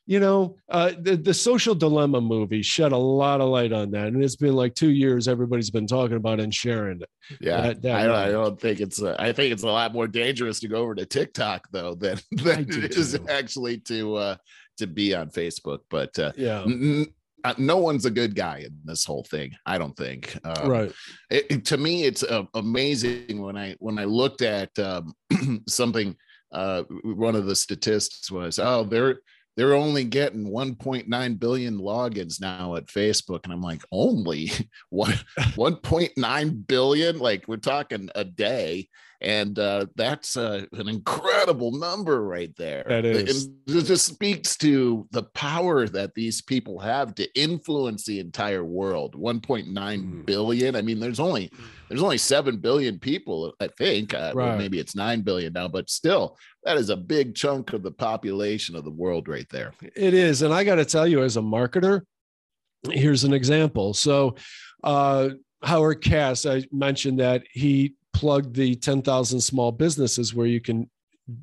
Uh, you know, uh, the, the social dilemma movie shed a lot of light on that. And it's been like two years, everybody's been talking about and sharing it. Yeah, That- that I, don't, I don't think it's. A, I think it's a lot more dangerous to go over to TikTok though than *laughs* than it is too. actually to uh to be on Facebook. But uh, Yeah. n- uh, no one's a good guy in this whole thing. I don't think. Um, right. it, it- to me it's uh, amazing when i when i looked at um, *clears throat* something uh one of the statistics was oh they're they're only getting 1.9 billion logins now at facebook. And i'm like only *laughs* one 1.9 billion? Like we're talking a day and uh that's uh, an incredible number right there That is. and it just speaks to the power that these people have to influence the entire world 1.9 Mm. billion. i mean there's only there's only 7 billion people i think uh, well, Right. maybe it's 9 billion now but still that is a big chunk of the population of the world right there It is. And I got to tell you, as a marketer, here's an example. So, uh, Howard Cass, I mentioned that he plugged the 10,000 small businesses where you can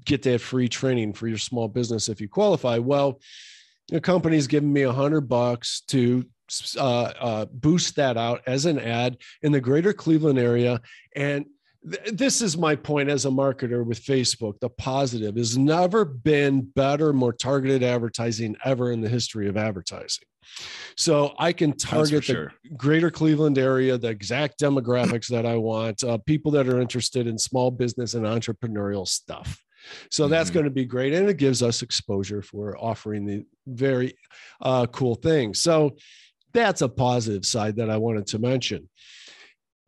get that free training for your small business if you qualify. Well, the company's giving me a hundred bucks to uh, uh, boost that out as an ad in the greater Cleveland area. And th- this is my point as a marketer with Facebook. The positive has never been better, more targeted advertising ever in the history of advertising. So I can target the sure greater Cleveland area, the exact demographics that I want, uh, people that are interested in small business and entrepreneurial stuff. So that's Mhm. going to be great. And it gives us exposure for offering the very uh, cool things. So that's a positive side that I wanted to mention.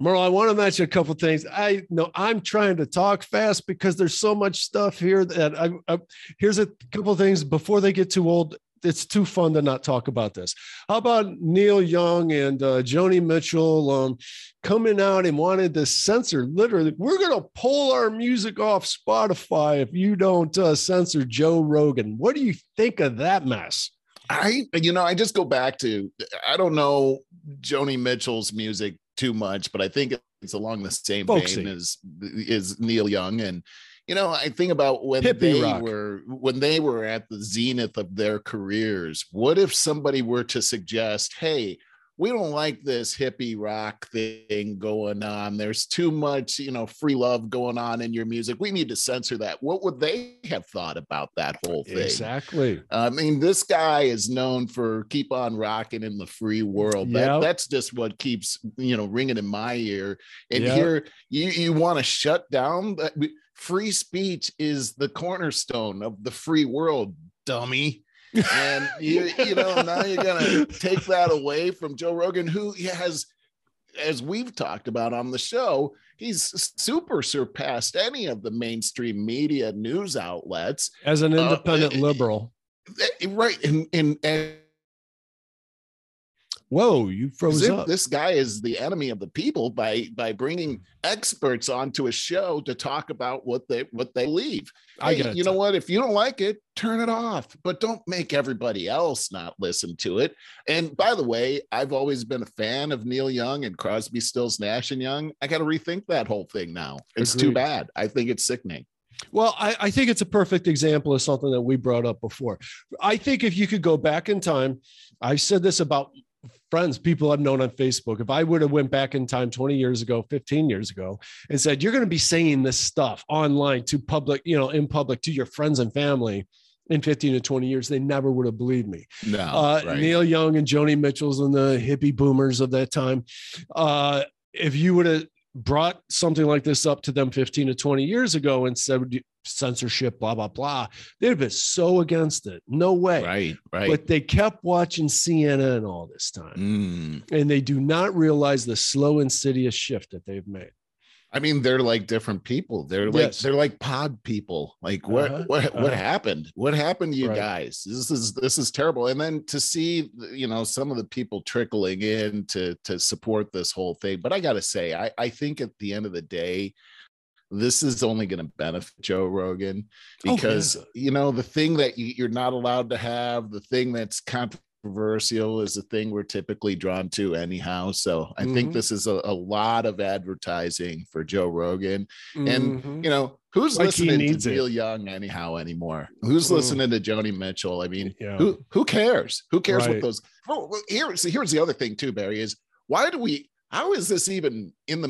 Merle, I want to mention a couple things. I know I'm trying to talk fast because there's so much stuff here that I, I here's a couple things before they get too old. It's too fun to not talk about this. How about Neil Young and uh, Joni Mitchell um, coming out and wanted to censor? Literally, we're going to pull our music off Spotify if you don't uh, censor Joe Rogan. What do you think of that mess? I, you know, I just go back to I don't know Joni Mitchell's music too much, but I think it's along the same Folksy. vein as is Neil Young. And you know, I think about when Hippie they rock. were when they were at the zenith of their careers. What if somebody were to suggest, "Hey, we don't like this hippie rock thing going on. There's too much, you know, free love going on in your music. We need to censor that." What would they have thought about that whole thing? Exactly. I mean, this guy is known for keep on rocking in the free world. That, That's just what keeps you know ringing in my ear. And Yep. here you you want to shut down free speech is the cornerstone of the free world, dummy. And you you know now you're gonna take that away from Joe Rogan, who has, as we've talked about on the show, he's super surpassed any of the mainstream media news outlets. As an Uh, independent uh, liberal. Eh, right and and, and Whoa, you froze up. this guy is the enemy of the people by by bringing experts onto a show to talk about what they what they believe. I Hey, get it. you know what? If you don't like it turn it off but don't make everybody else not listen to it. And by the way i've always been a fan of neil young and crosby stills nash and young. I got to rethink that whole thing now. It's too bad. I think it's sickening. Well, I, I think it's a perfect example of something that we brought up before. I think if you could go back in time, I've said this about friends, people I've known on Facebook. If I would have went back in time 20 years ago, 15 years ago, and said, you're going to be saying this stuff online to public, you know, in public to your friends and family in 15 to 20 years, they never would have believed me. no uh, right. Neil Young and Joni Mitchell's and the hippie boomers of that time. Uh, if you would have brought something like this up to them 15 to 20 years ago and said censorship, blah, blah, blah, they'd have been so against it. No way. right right But they kept watching CNN all this time. Mm. And they do not realize the slow, insidious shift that they've made. I mean, they're like different people. They're like Yes. they're like pod people. Like what Uh-huh, what what uh-huh. happened? What happened to you Right. guys? This is this is terrible. And then to see you know some of the people trickling in to to support this whole thing. But I gotta say, I I think at the end of the day, this is only going to benefit Joe Rogan Oh, because you know the thing that you, you're not allowed to have, the thing that's controversial is a thing we're typically drawn to anyhow. So I think Mhm. this is a, a lot of advertising for Joe Rogan. And Mhm. you know, Who's Like listening to. Neil Young anyhow anymore? Who's Mm. listening to Joni Mitchell? I mean, Yeah. who who cares? Who cares Right. what those? Oh, well, here's here's the other thing too, Barry. Is why do we? How is this even in the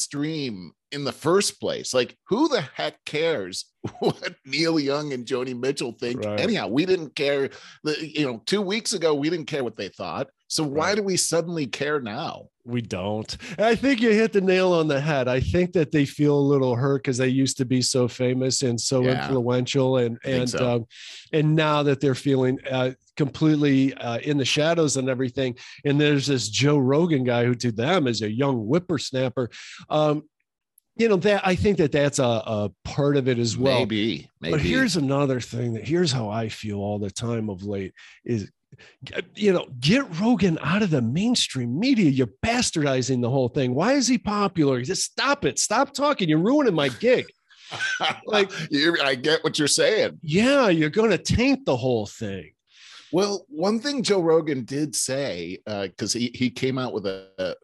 mainstream in the first place? Like, who the heck cares *laughs* what Neil Young and Joni Mitchell think? Right. Anyhow, we didn't care. You know, two weeks ago we didn't care what they thought. So why Right. do we suddenly care now? We don't. I think you hit the nail on the head. I think that they feel a little hurt because they used to be so famous and so Yeah. influential, and and so. um, and now that they're feeling uh, completely uh, in the shadows and everything. And there's this Joe Rogan guy who to them is a young whippersnapper. Um, you know that I think that that's a, a part of it as well. maybe, maybe. But here's another thing that here's how I feel all the time of late is you know, get Rogan out of the mainstream media. You're bastardizing the whole thing. Why is he popular? Just stop it. Stop talking. You're ruining my gig. like- *laughs* you I get what you're saying. Yeah, you're going to taint the whole thing. Well, one thing Joe Rogan did say, because he he came out with a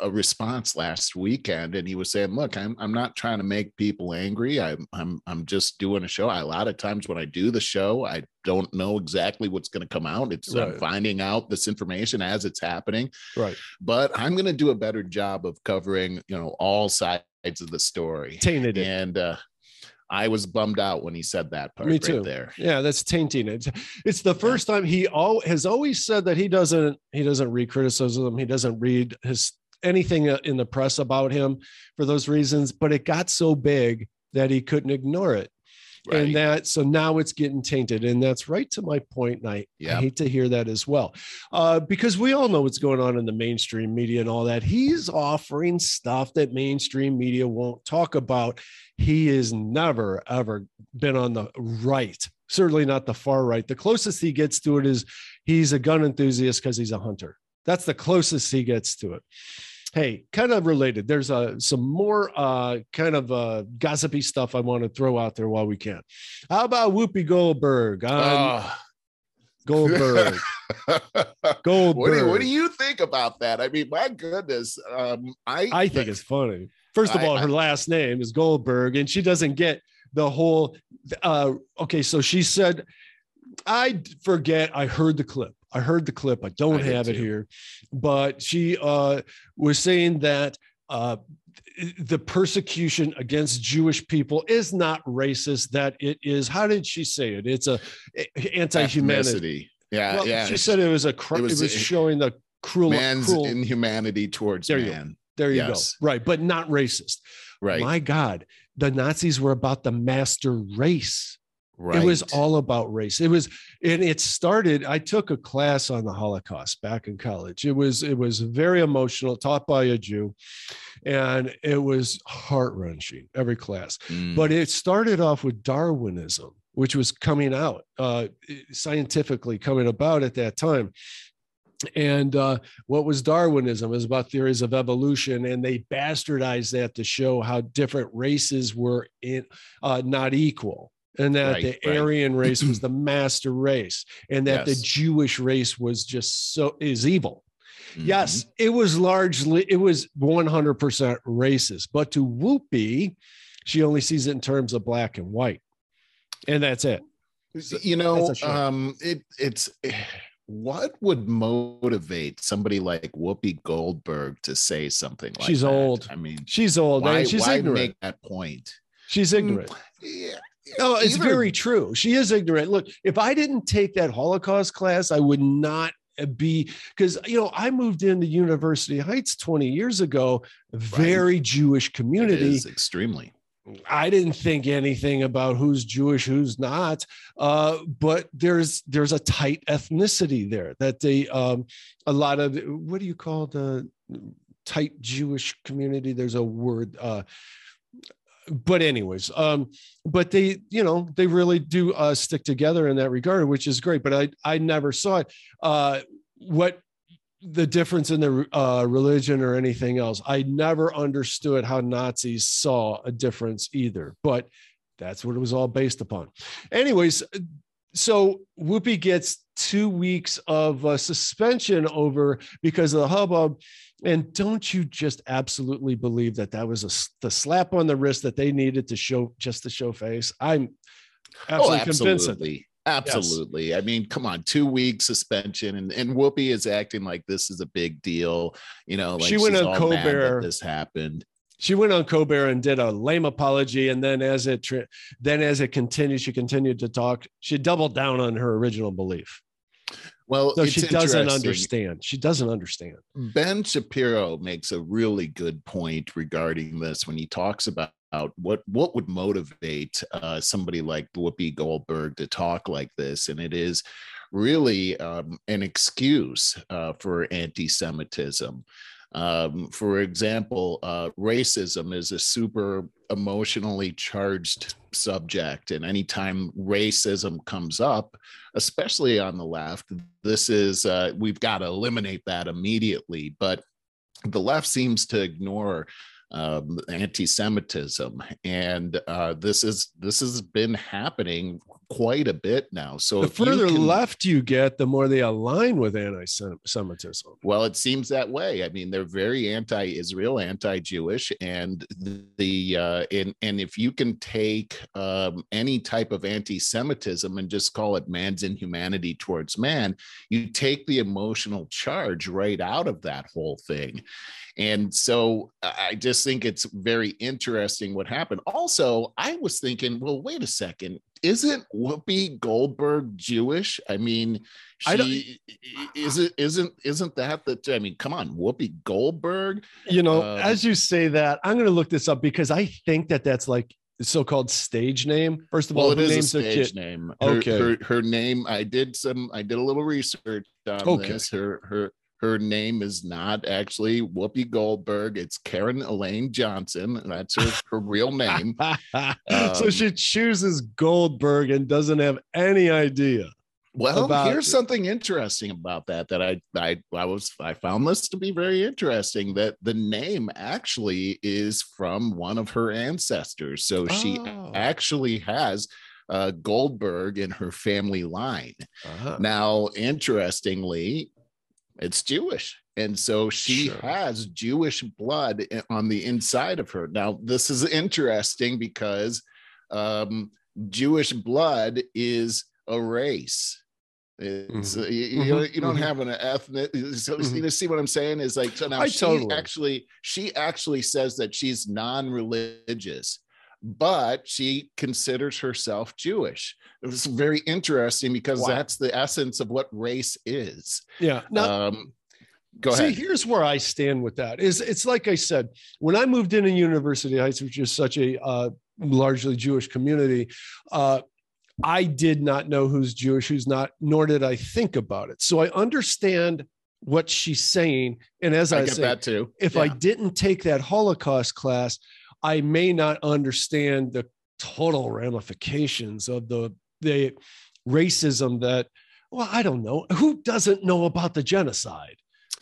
a response last weekend, and he was saying, "Look, I'm I'm not trying to make people angry. I'm I'm I'm just doing a show. I, a lot of times when I do the show, I don't know exactly what's going to come out. It's I'm finding out this information as it's happening. Right. But I'm going to do a better job of covering, you know, all sides of the story. Tainted. And uh, I was bummed out when he said that part Me right too. there. Yeah, that's tainting it. It's the first time he all has always said that he doesn't he doesn't read criticism. He doesn't read his anything in the press about him for those reasons. But it got so big that he couldn't ignore it. Right. and that so now it's getting tainted and that's right to my point. and i, I hate to hear that as well uh, because we all know what's going on in the mainstream media and all that he's offering stuff that mainstream media won't talk about he has never ever been on the right certainly not the far right. The closest he gets to it is he's a gun enthusiast because he's a hunter. That's the closest he gets to it. Hey kind of related. There's uh, some more uh, kind of uh, gossipy stuff i want to throw out there while we can. How about whoopi goldberg? On Ah. goldberg goldberg. *laughs* What, do you, what do you think about that? I mean, my goodness. Um, I i think it's funny first of I- all I- her last name is goldberg and she doesn't get the whole uh okay so she said i forget i heard the clip i heard the clip i don't I have it too. here but she uh was saying that uh the persecution against Jewish people is not racist. That it is. How did she say it? It's a anti-humanity. ethnicity. Yeah, Well, yeah. She said it was a. Cr- It it was- was, showing the cruel. man's cruel inhumanity towards man. There you yes. go. Right, but not racist. Right. My God, the Nazis were about the master race. right. It was all about race. It was, and it started. I took a class on the Holocaust back in college. It was, it was very emotional, taught by a Jew, and it was heart wrenching. Every class, Mm. but it started off with Darwinism, which was coming out uh, scientifically coming about at that time. And uh, what was Darwinism? It was about theories of evolution, and they bastardized that to show how different races were in uh, not equal, and that Right, the right. Aryan race was *clears throat* the master race, and that the Jewish race was just so is evil. Mhm. Yes, it was largely, it was 100% racist, but to Whoopi, she only sees it in terms of black and white. And that's it. you know um it it's what would motivate somebody like whoopi goldberg to say something like that? She's that? old. i mean She's old why, she's why ignorant. make that point she's hmm, ignorant. yeah No, it's either- very true. She is ignorant. Look, if I didn't take that Holocaust class, I would not be because you know I moved into University Heights 20 years ago, very Jewish it community. extremely I didn't think anything about who's Jewish, who's not. Uh, but there's there's a tight ethnicity there that they um, a lot of what do you call the tight Jewish community? There's a word. Uh, but anyways, um, but they you know they really do uh, stick together in that regard, which is great. But I I never saw it. Uh, what the difference in the uh, religion or anything else. I never understood how Nazis saw a difference either, but that's what it was all based upon. Anyways, so Whoopi gets two weeks of uh, suspension over because of the hubbub. And don't you just absolutely believe that that was a, the slap on the wrist that they needed to show just to show face? I'm absolutely oh, convinced. Absolutely. Absolutely. I mean, come on, two week suspension, and, and Whoopi is acting like this is a big deal. You know, like She went on Colbert. This happened. She went on Colbert and did a lame apology, and then as it then as it continued, she continued to talk. She doubled down on her original belief. Well, So she doesn't understand. She doesn't understand. Ben Shapiro makes a really good point regarding this when he talks about what what would motivate uh, somebody like Whoopi Goldberg to talk like this, and it is really um, an excuse uh, for anti-Semitism. Um, for example, uh, racism is a super emotionally charged subject, and anytime racism comes up, especially on the left, this is uh, we've got to eliminate that immediately. But the left seems to ignore um, anti-Semitism, and uh, this is this has been happening quite a bit now. So the if you further can- left you get, the more they align with anti-Semitism. Well, it seems that way. I mean, they're very anti-Israel, anti-Jewish, and the uh, and and if you can take um, any type of anti-Semitism and just call it man's inhumanity towards man, you take the emotional charge right out of that whole thing. And so I just think it's very interesting what happened. Also, I was thinking, well, wait a second, isn't Whoopi Goldberg Jewish? I mean, I don't- is it isn't isn't that the I mean, come on, Whoopi Goldberg. You know, Um, as you say that, I'm going to look this up because I think that that's like so-called stage name. First of all, Well, it who is a names their stage name. Her, Okay. her her name. I did some. I did a little research on Okay. this. Her her her name is not actually Whoopi Goldberg. It's Karen Elaine Johnson. That's her her real name. *laughs* so Um, she chooses Goldberg and doesn't have any idea. Well, about here's something interesting about that that I I I was I found this to be very interesting that the name actually is from one of her ancestors. So she Oh. actually has uh, Goldberg in her family line. Uh-huh. Now, interestingly, it's Jewish. And so she Sure. has Jewish blood on the inside of her. Now, this is interesting because um, Jewish blood is a race. It's, uh, you, you don't, you don't Mhm. have an ethnic. So Mhm. you see what I'm saying is like so now I she totally- actually she actually says that she's non-religious, but she considers herself Jewish. It was very interesting because Wow. that's the essence of what race is. Yeah. Now, um, go See, ahead. here's where I stand with that. Is it's like I said, when I moved into University Heights, which is such a uh, largely Jewish community, uh, I did not know who's Jewish, who's not, nor did I think about it. So I understand what she's saying. And as I, I get say, that too. if I didn't take that Holocaust class, I may not understand the total ramifications of the the racism that. Well, I don't know who doesn't know about the genocide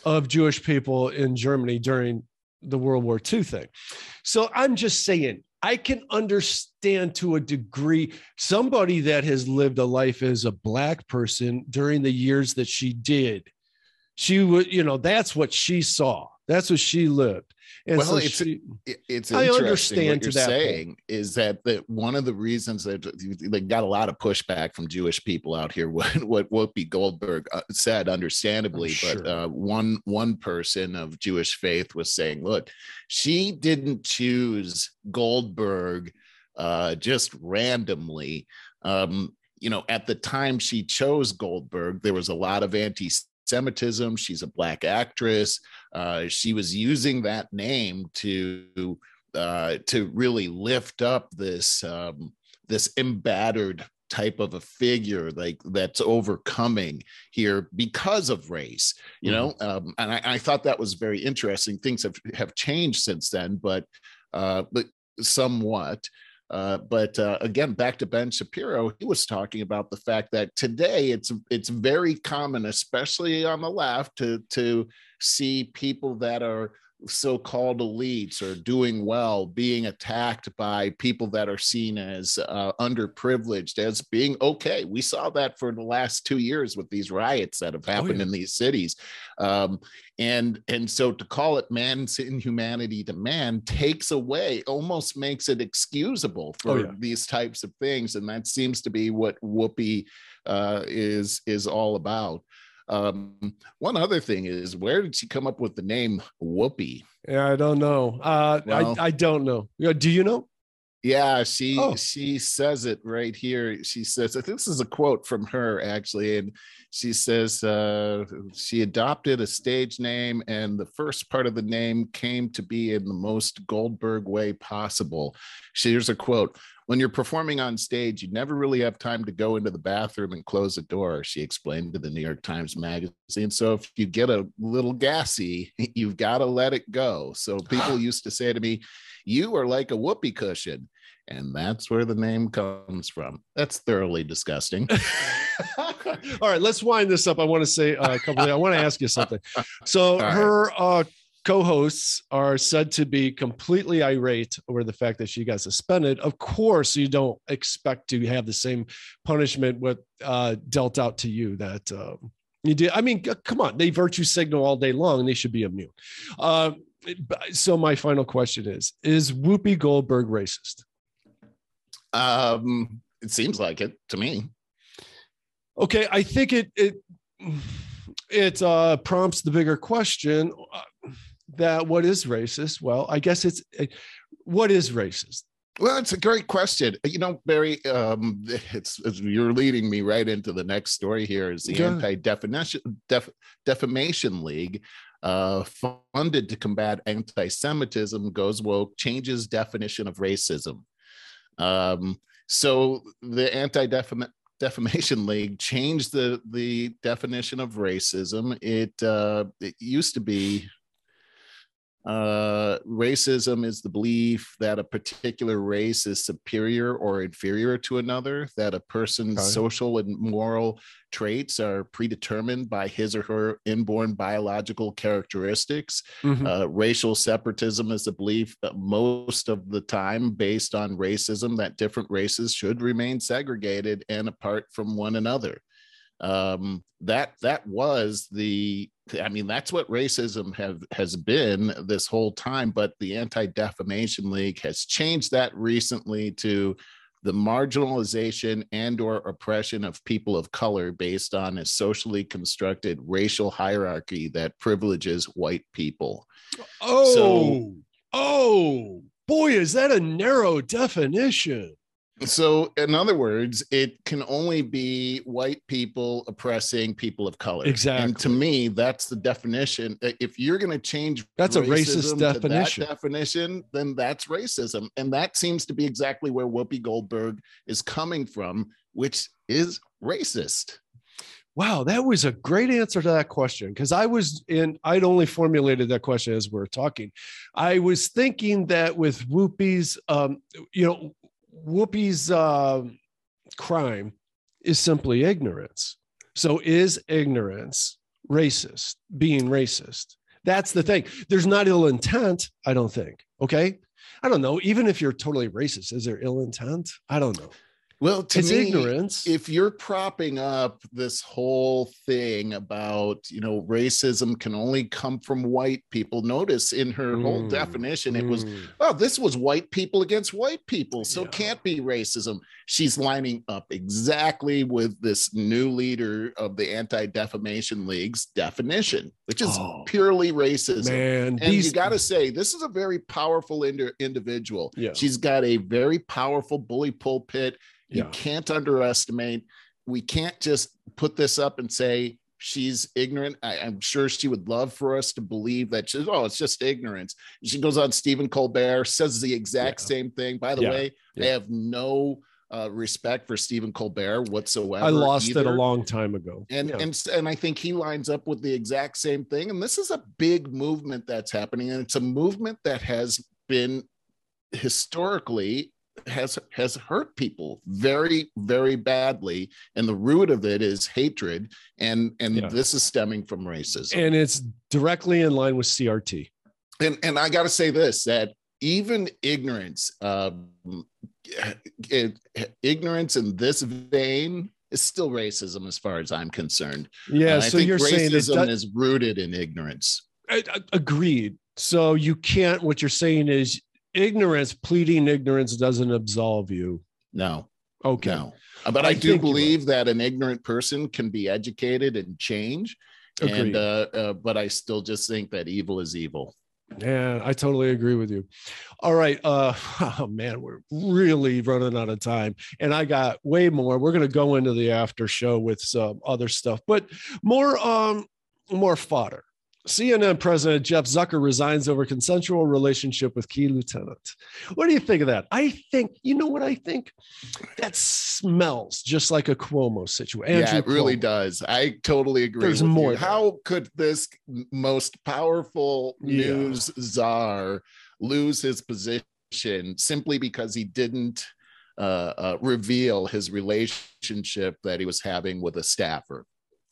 of Jewish people in Germany during the World War II thing. So I'm just saying, I can understand to a degree somebody that has lived a life as a black person during the years that she did. She would, you know, that's what she saw. That's what she lived. And Well, so it's- she, It- it's I interesting understand what to you're that point. saying is that that one of the reasons that they got a lot of pushback from Jewish people out here *laughs* what what Whoopi Goldberg uh, said understandably but uh, one one person of Jewish faith was saying look she didn't choose Goldberg uh, just randomly um, you know at the time she chose Goldberg there was a lot of anti Semitism. She's a black actress. Uh, she was using that name to uh, to really lift up this um, this embattered type of a figure like that's overcoming here because of race you know um, and I, I thought that was very interesting things have have changed since then but uh but somewhat uh, but uh, again, back to Ben Shapiro, he was talking about the fact that today it's it's very common, especially on the left, to to see people that are so-called elites or doing well being attacked by people that are seen as uh, underprivileged as being okay we saw that for the last two years with these riots that have happened oh, yeah. in these cities um, and and so to call it man's inhumanity to man takes away almost makes it excusable for oh, yeah. these types of things and that seems to be what whoopi uh, is is all about um, one other thing is, where did she come up with the name Whoopi? Yeah, I don't know. Uh, I, I don't know. Do you know? Yeah, she oh. she says it right here. She says this is a quote from her actually, and she says uh, she adopted a stage name, and the first part of the name came to be in the most Goldberg way possible. She, Here's a quote: when you're performing on stage, you never really have time to go into the bathroom and close the door, she explained to the New York Times Magazine. So if you get a little gassy, *laughs* you've got to let it go. So people *sighs* used to say to me, You are like a whoopee cushion. And that's where the name comes from. That's thoroughly disgusting. *laughs* All right, let's wind this up. I want to say uh, a couple. Of, I want to ask you something. *laughs* So right. her uh, co-hosts are said to be completely irate over the fact that she got suspended of course you don't expect to have the same punishment what uh, dealt out to you that um, you did i mean come on they virtue signal all day long and they should be immune uh, so my final question is is whoopi goldberg racist um it seems like it to me okay i think it it it uh, prompts the bigger question that what is racist? Well, I guess it's eh, what is racist? Well, it's a great question. You know, Barry, um, *laughs* it's, it's, you're leading me right into the next story here. Is the yeah. Def, Defamation League, uh, funded to combat anti-Semitism, goes woke, changes definition of racism. Um, so the Anti-Defamation Defamation League changed the the definition of racism. It uh, it used to be uh, racism is the belief that a particular race is superior or inferior to another, that a person's okay. social and moral traits are predetermined by his or her inborn biological characteristics. Mm-hmm. Uh, racial separatism is the belief that most of the time, based on racism, that different races should remain segregated and apart from one another um, that that was the i mean that's what racism have has been this whole time but the anti-defamation league has changed that recently to the marginalization and or oppression of people of color based on a socially constructed racial hierarchy that privileges white people. Oh so, oh boy is that a narrow definition so, in other words, it can only be white people oppressing people of color. Exactly. And to me, that's the definition. If you're going to change that's a racist definition. definition, then that's racism. And that seems to be exactly where Whoopi Goldberg is coming from, which is racist. Wow, that was a great answer to that question because I was in, I'd only formulated that question as we are talking. I was thinking that with Whoopi's, um, you know, Whoopi's uh, crime is simply ignorance. So is ignorance racist, being racist? That's the thing. There's not ill intent, I don't think. Okay. I don't know. Even if you're totally racist, is there ill intent? I don't know. Well, to it's me, ignorance. If you're propping up this whole thing about, you know, racism can only come from white people, notice in her mm, whole definition, it mm. was, oh, this was white people against white people. So yeah. can't be racism. She's lining up exactly with this new leader of the Anti Defamation League's definition, which is oh, purely racism. Man, and these... you got to say, this is a very powerful ind- individual. Yeah. She's got a very powerful bully pulpit you yeah. can't underestimate. We can't just put this up and say she's ignorant. I, am sure she would love for us to believe that she's, oh, it's just ignorance. She goes on Stephen Colbert, says the exact yeah. same thing. By the yeah. way, I have no uh, respect for Stephen Colbert whatsoever. I lost either. it a long time ago. And yeah. and and I think he lines up with the exact same thing. And this is a big movement that's happening, and it's a movement that has been historically has has hurt people very very badly and the root of it is hatred and and yeah. this is stemming from racism and it's directly in line with crt and and I got to say this that even ignorance, um, it, ignorance in this vein is still racism as far as I'm concerned. Yeah. I so think you're saying it racism does, is rooted in ignorance. I- I- agreed. So you can't. What you're saying is ignorance. Pleading ignorance doesn't absolve you. No, Okay. no. Uh, But I, I do believe that an ignorant person can be educated and change. Agreed. And uh, uh, but I still just think that evil is evil. Yeah, I totally agree with you. All right. Uh *laughs* oh man, we're really running out of time. And I got way more. We're gonna go into the after show with some other stuff, but more um more fodder. CNN President Jeff Zucker resigns over consensual relationship with key lieutenant. What do you think of that? I think, you know what I think? That smells just like a Cuomo situation. yeah, it really does. I totally agree. There's with more. How could this most powerful Yeah. news czar lose his position simply because he didn't uh, uh, reveal his relationship that he was having with a staffer?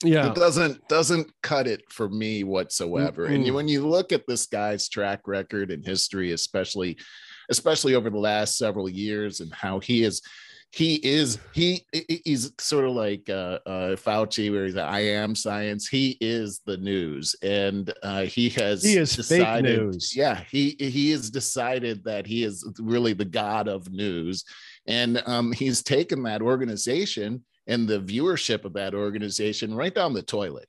Yeah. It doesn't doesn't cut it for me whatsoever. And you, when you look at this guy's track record and history, especially especially over the last several years, and how he is he is he he's sort of like uh, uh, Fauci, where he's like, I am science. He is the news, and uh, he has He is fake news. Yeah, he he has decided that he is really the god of news, and um, he's taken that organization and the viewership of that organization right down the toilet.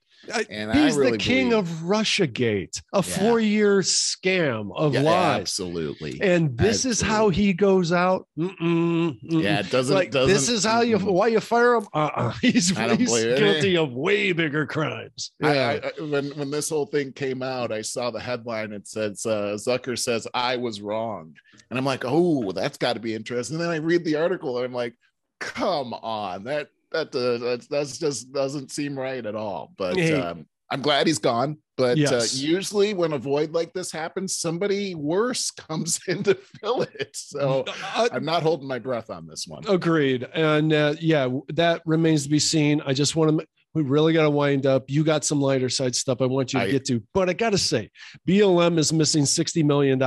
And He's really the king believe- of Russiagate, a Yeah. four-year scam of Yeah, lies. absolutely. And this is how he goes out. Mm-mm, mm-mm. yeah, it doesn't. like doesn't this is how you why you fire him. Uh-uh. *laughs* He's, he's guilty of way bigger crimes. Yeah. I, I- when when this whole thing came out, I saw the headline. It says uh, Zucker says I was wrong, and I'm like, oh, that's got to be interesting. And then I read the article, and I'm like, come on, that that uh, that's, that's just doesn't seem right at all. But Hey. um, I'm glad he's gone. But uh, usually, when a void like this happens, somebody worse *laughs* comes in to fill it. So Uh, I'm not holding my breath on this one. Agreed. And uh, yeah, that remains to be seen. I just want to, we really got to wind up. You got some lighter side stuff I want you to I- get to, but I got to say, BLM is missing $60 million.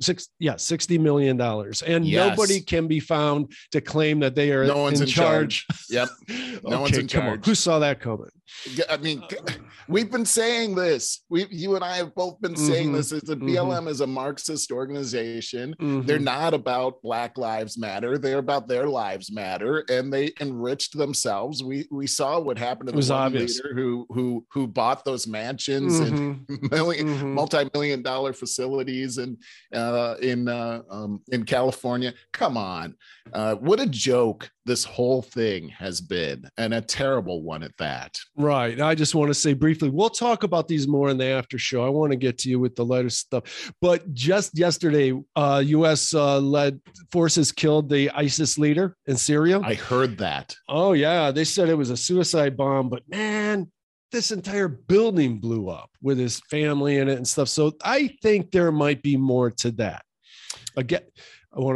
Six, yeah, $60 million. And Yes. nobody can be found to claim that they are No one's in, in charge. Yep. *laughs* No one's in come on. charge. Who saw that coming? I mean, *laughs* we've been saying this. We, you and I have both been saying Mhm, this. Is the. BLM is a Marxist organization. Mhm. They're not about Black Lives Matter. They're about their lives matter, and they enriched themselves. We we saw what happened to the one obvious. leader who who who bought those mansions and *laughs* Mhm, 1000000 mhm. multi-million dollar facilities and uh, in uh, um, in California. Come on, uh, what a joke this whole thing has been, and a terrible one at that. Right. I just want to say briefly, we'll talk about these more in the after show. I want to get to you with the latest stuff. But just yesterday, uh, U.S. Uh, led forces killed the ISIS leader in Syria. I heard that. oh, yeah. They said it was a suicide bomb, but man, this entire building blew up with his family in it and stuff. So I think there might be more to that. Again,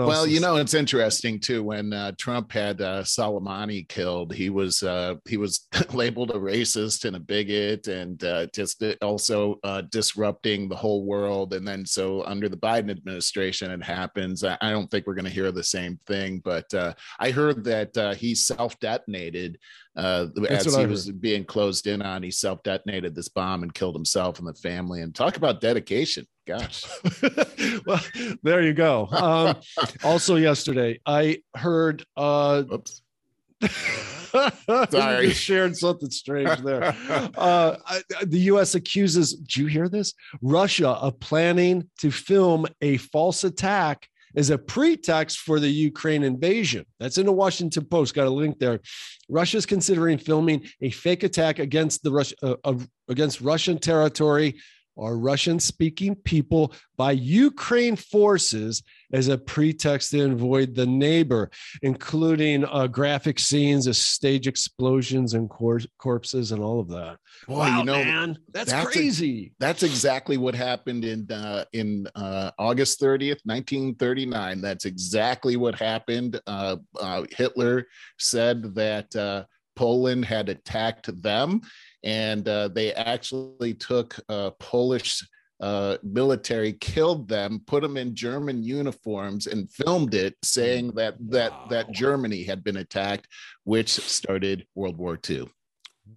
Well, is- you know, it's interesting too. When uh, Trump had uh, Soleimani killed, he was uh, he was *laughs* labeled a racist and a bigot, and uh, just also uh, disrupting the whole world. And then, so under the Biden administration, it happens. I, I don't think we're going to hear the same thing, but uh, I heard that uh, he self detonated uh, That's as he was being closed in on. He self detonated this bomb and killed himself and the family. And talk about dedication. Gosh. *laughs* well, there you go. Um, *laughs* also, yesterday I heard. Uh, Oops. *laughs* Sorry, shared something strange there. Uh, I- the U.S. accuses. Did you hear this? Russia of planning to film a false attack as a pretext for the Ukraine invasion. That's in the Washington Post. Got a link there. Russia's considering filming a fake attack against the Rus- uh, uh, against Russian territory or Russian speaking people by Ukraine forces as a pretext to avoid the neighbor, including uh, graphic scenes of stage explosions and cor- corpses and all of that. Boy, wow, you know, man, that's, that's a- crazy. That's exactly what happened in uh, in uh, August 30th, 1939. That's exactly what happened. Uh, uh, Hitler said that uh, Poland had attacked them, and uh, they actually took uh, Polish uh, military killed them, put them in German uniforms, and filmed it, saying that that that Germany had been attacked, which started World War II.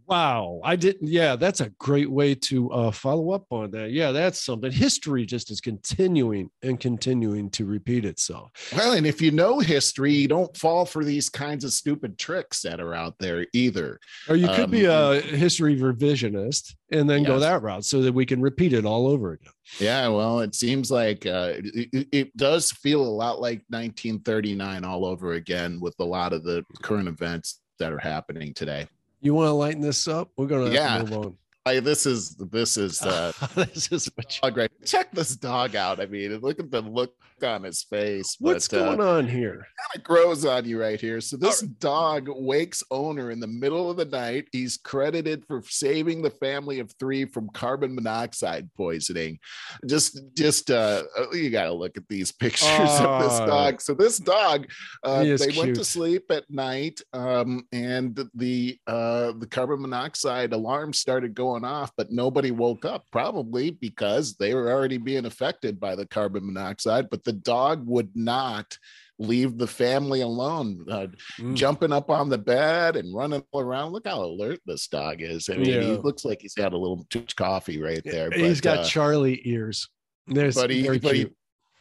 Wow, I didn't. Yeah, that's a great way to uh, follow up on that. Yeah, that's something. History just is continuing and continuing to repeat itself. Well, and if you know history, you don't fall for these kinds of stupid tricks that are out there either. Or you could be Um, a history revisionist and then go that route so that we can repeat it all over again. Yeah, well, it seems like uh, it- it does feel a lot like 1939 all over again with a lot of the current events that are happening today. You want to lighten this up? We're gonna Yeah. move on. I, this is this is uh, *laughs* this is what you- right. Check this dog out. I mean, look at the look on his face. what's but, uh, going on here. kind of grows on you right here. So this dog wakes owner in the middle of the night. He's credited for saving the family of three from carbon monoxide poisoning. Just, just uh, you got to look at these *laughs* pictures of this Oh. dog. So this dog, uh, they went to sleep at night, um, and the uh, the carbon monoxide alarm started going off, but nobody woke up. Probably because they were already being affected by the carbon monoxide. But the dog would not leave the family alone, uh, Mm. jumping up on the bed and running all around. Look how alert this dog is. I mean, he looks like he's had a little too much coffee right there. He's got uh, Charlie ears. There's but he, but he.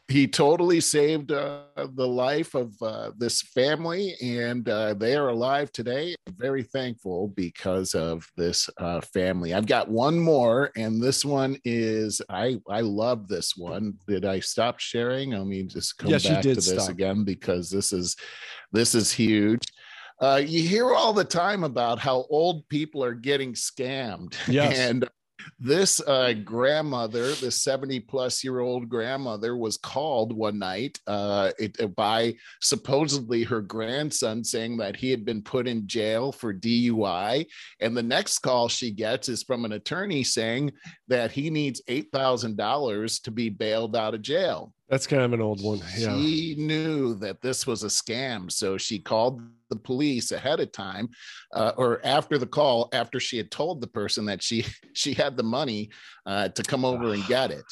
He totally saved uh, the life of uh, this family, and uh, they are alive today. I'm very thankful because of this uh, family. I've got one more, and this one is I I love this one. Did I stop sharing? Let me just come Yes, back to this stop. again because this is this is huge. Uh, you hear all the time about how old people are getting scammed, *laughs* Yes. and this uh, grandmother, this 70 plus year old grandmother, was called one night uh, it, by supposedly her grandson saying that he had been put in jail for DUI. And the next call she gets is from an attorney saying that he needs $8,000 to be bailed out of jail. That's kind of an old one. Yeah. She knew that this was a scam. So she called the police ahead of time uh, or after the call, after she had told the person that she *laughs* she had the money uh, to come over and get it.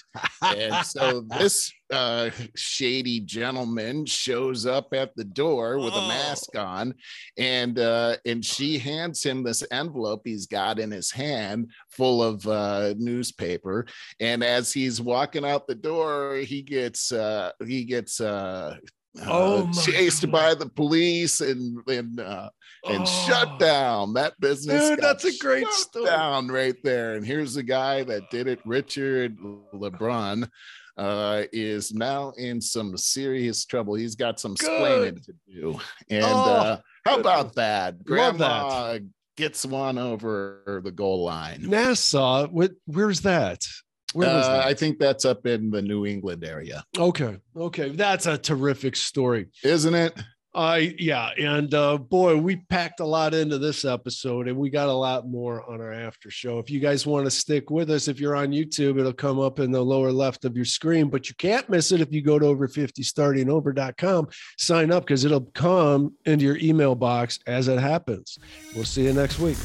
And so *laughs* this uh, *laughs* shady gentleman shows up at the door with a Oh. mask on, and uh, and she hands him this envelope he's got in his hand full of uh, newspaper. And as he's walking out the door, he gets uh, he gets uh, Oh uh, chased God. by the police and and uh, and Oh. shut down. That business, Dude, that's a great story. Down right there. And here's the guy that did it, Richard LeBron. Uh, is now in some serious trouble. He's got some Good. splaining to do. And Oh, uh, how about that? Grandma gets one over the goal line. Nassau. What? Where's that? Where was Uh, that? I think that's up in the New England area, okay. Okay. That's a terrific story. isn't it? I uh, yeah, and uh, boy, we packed a lot into this episode, and we got a lot more on our after show. If you guys want to stick with us, if you're on YouTube, it'll come up in the lower left of your screen, but you can't miss it if you go to over50startingover.com, Sign up because it'll come into your email box as it happens. We'll see you next week.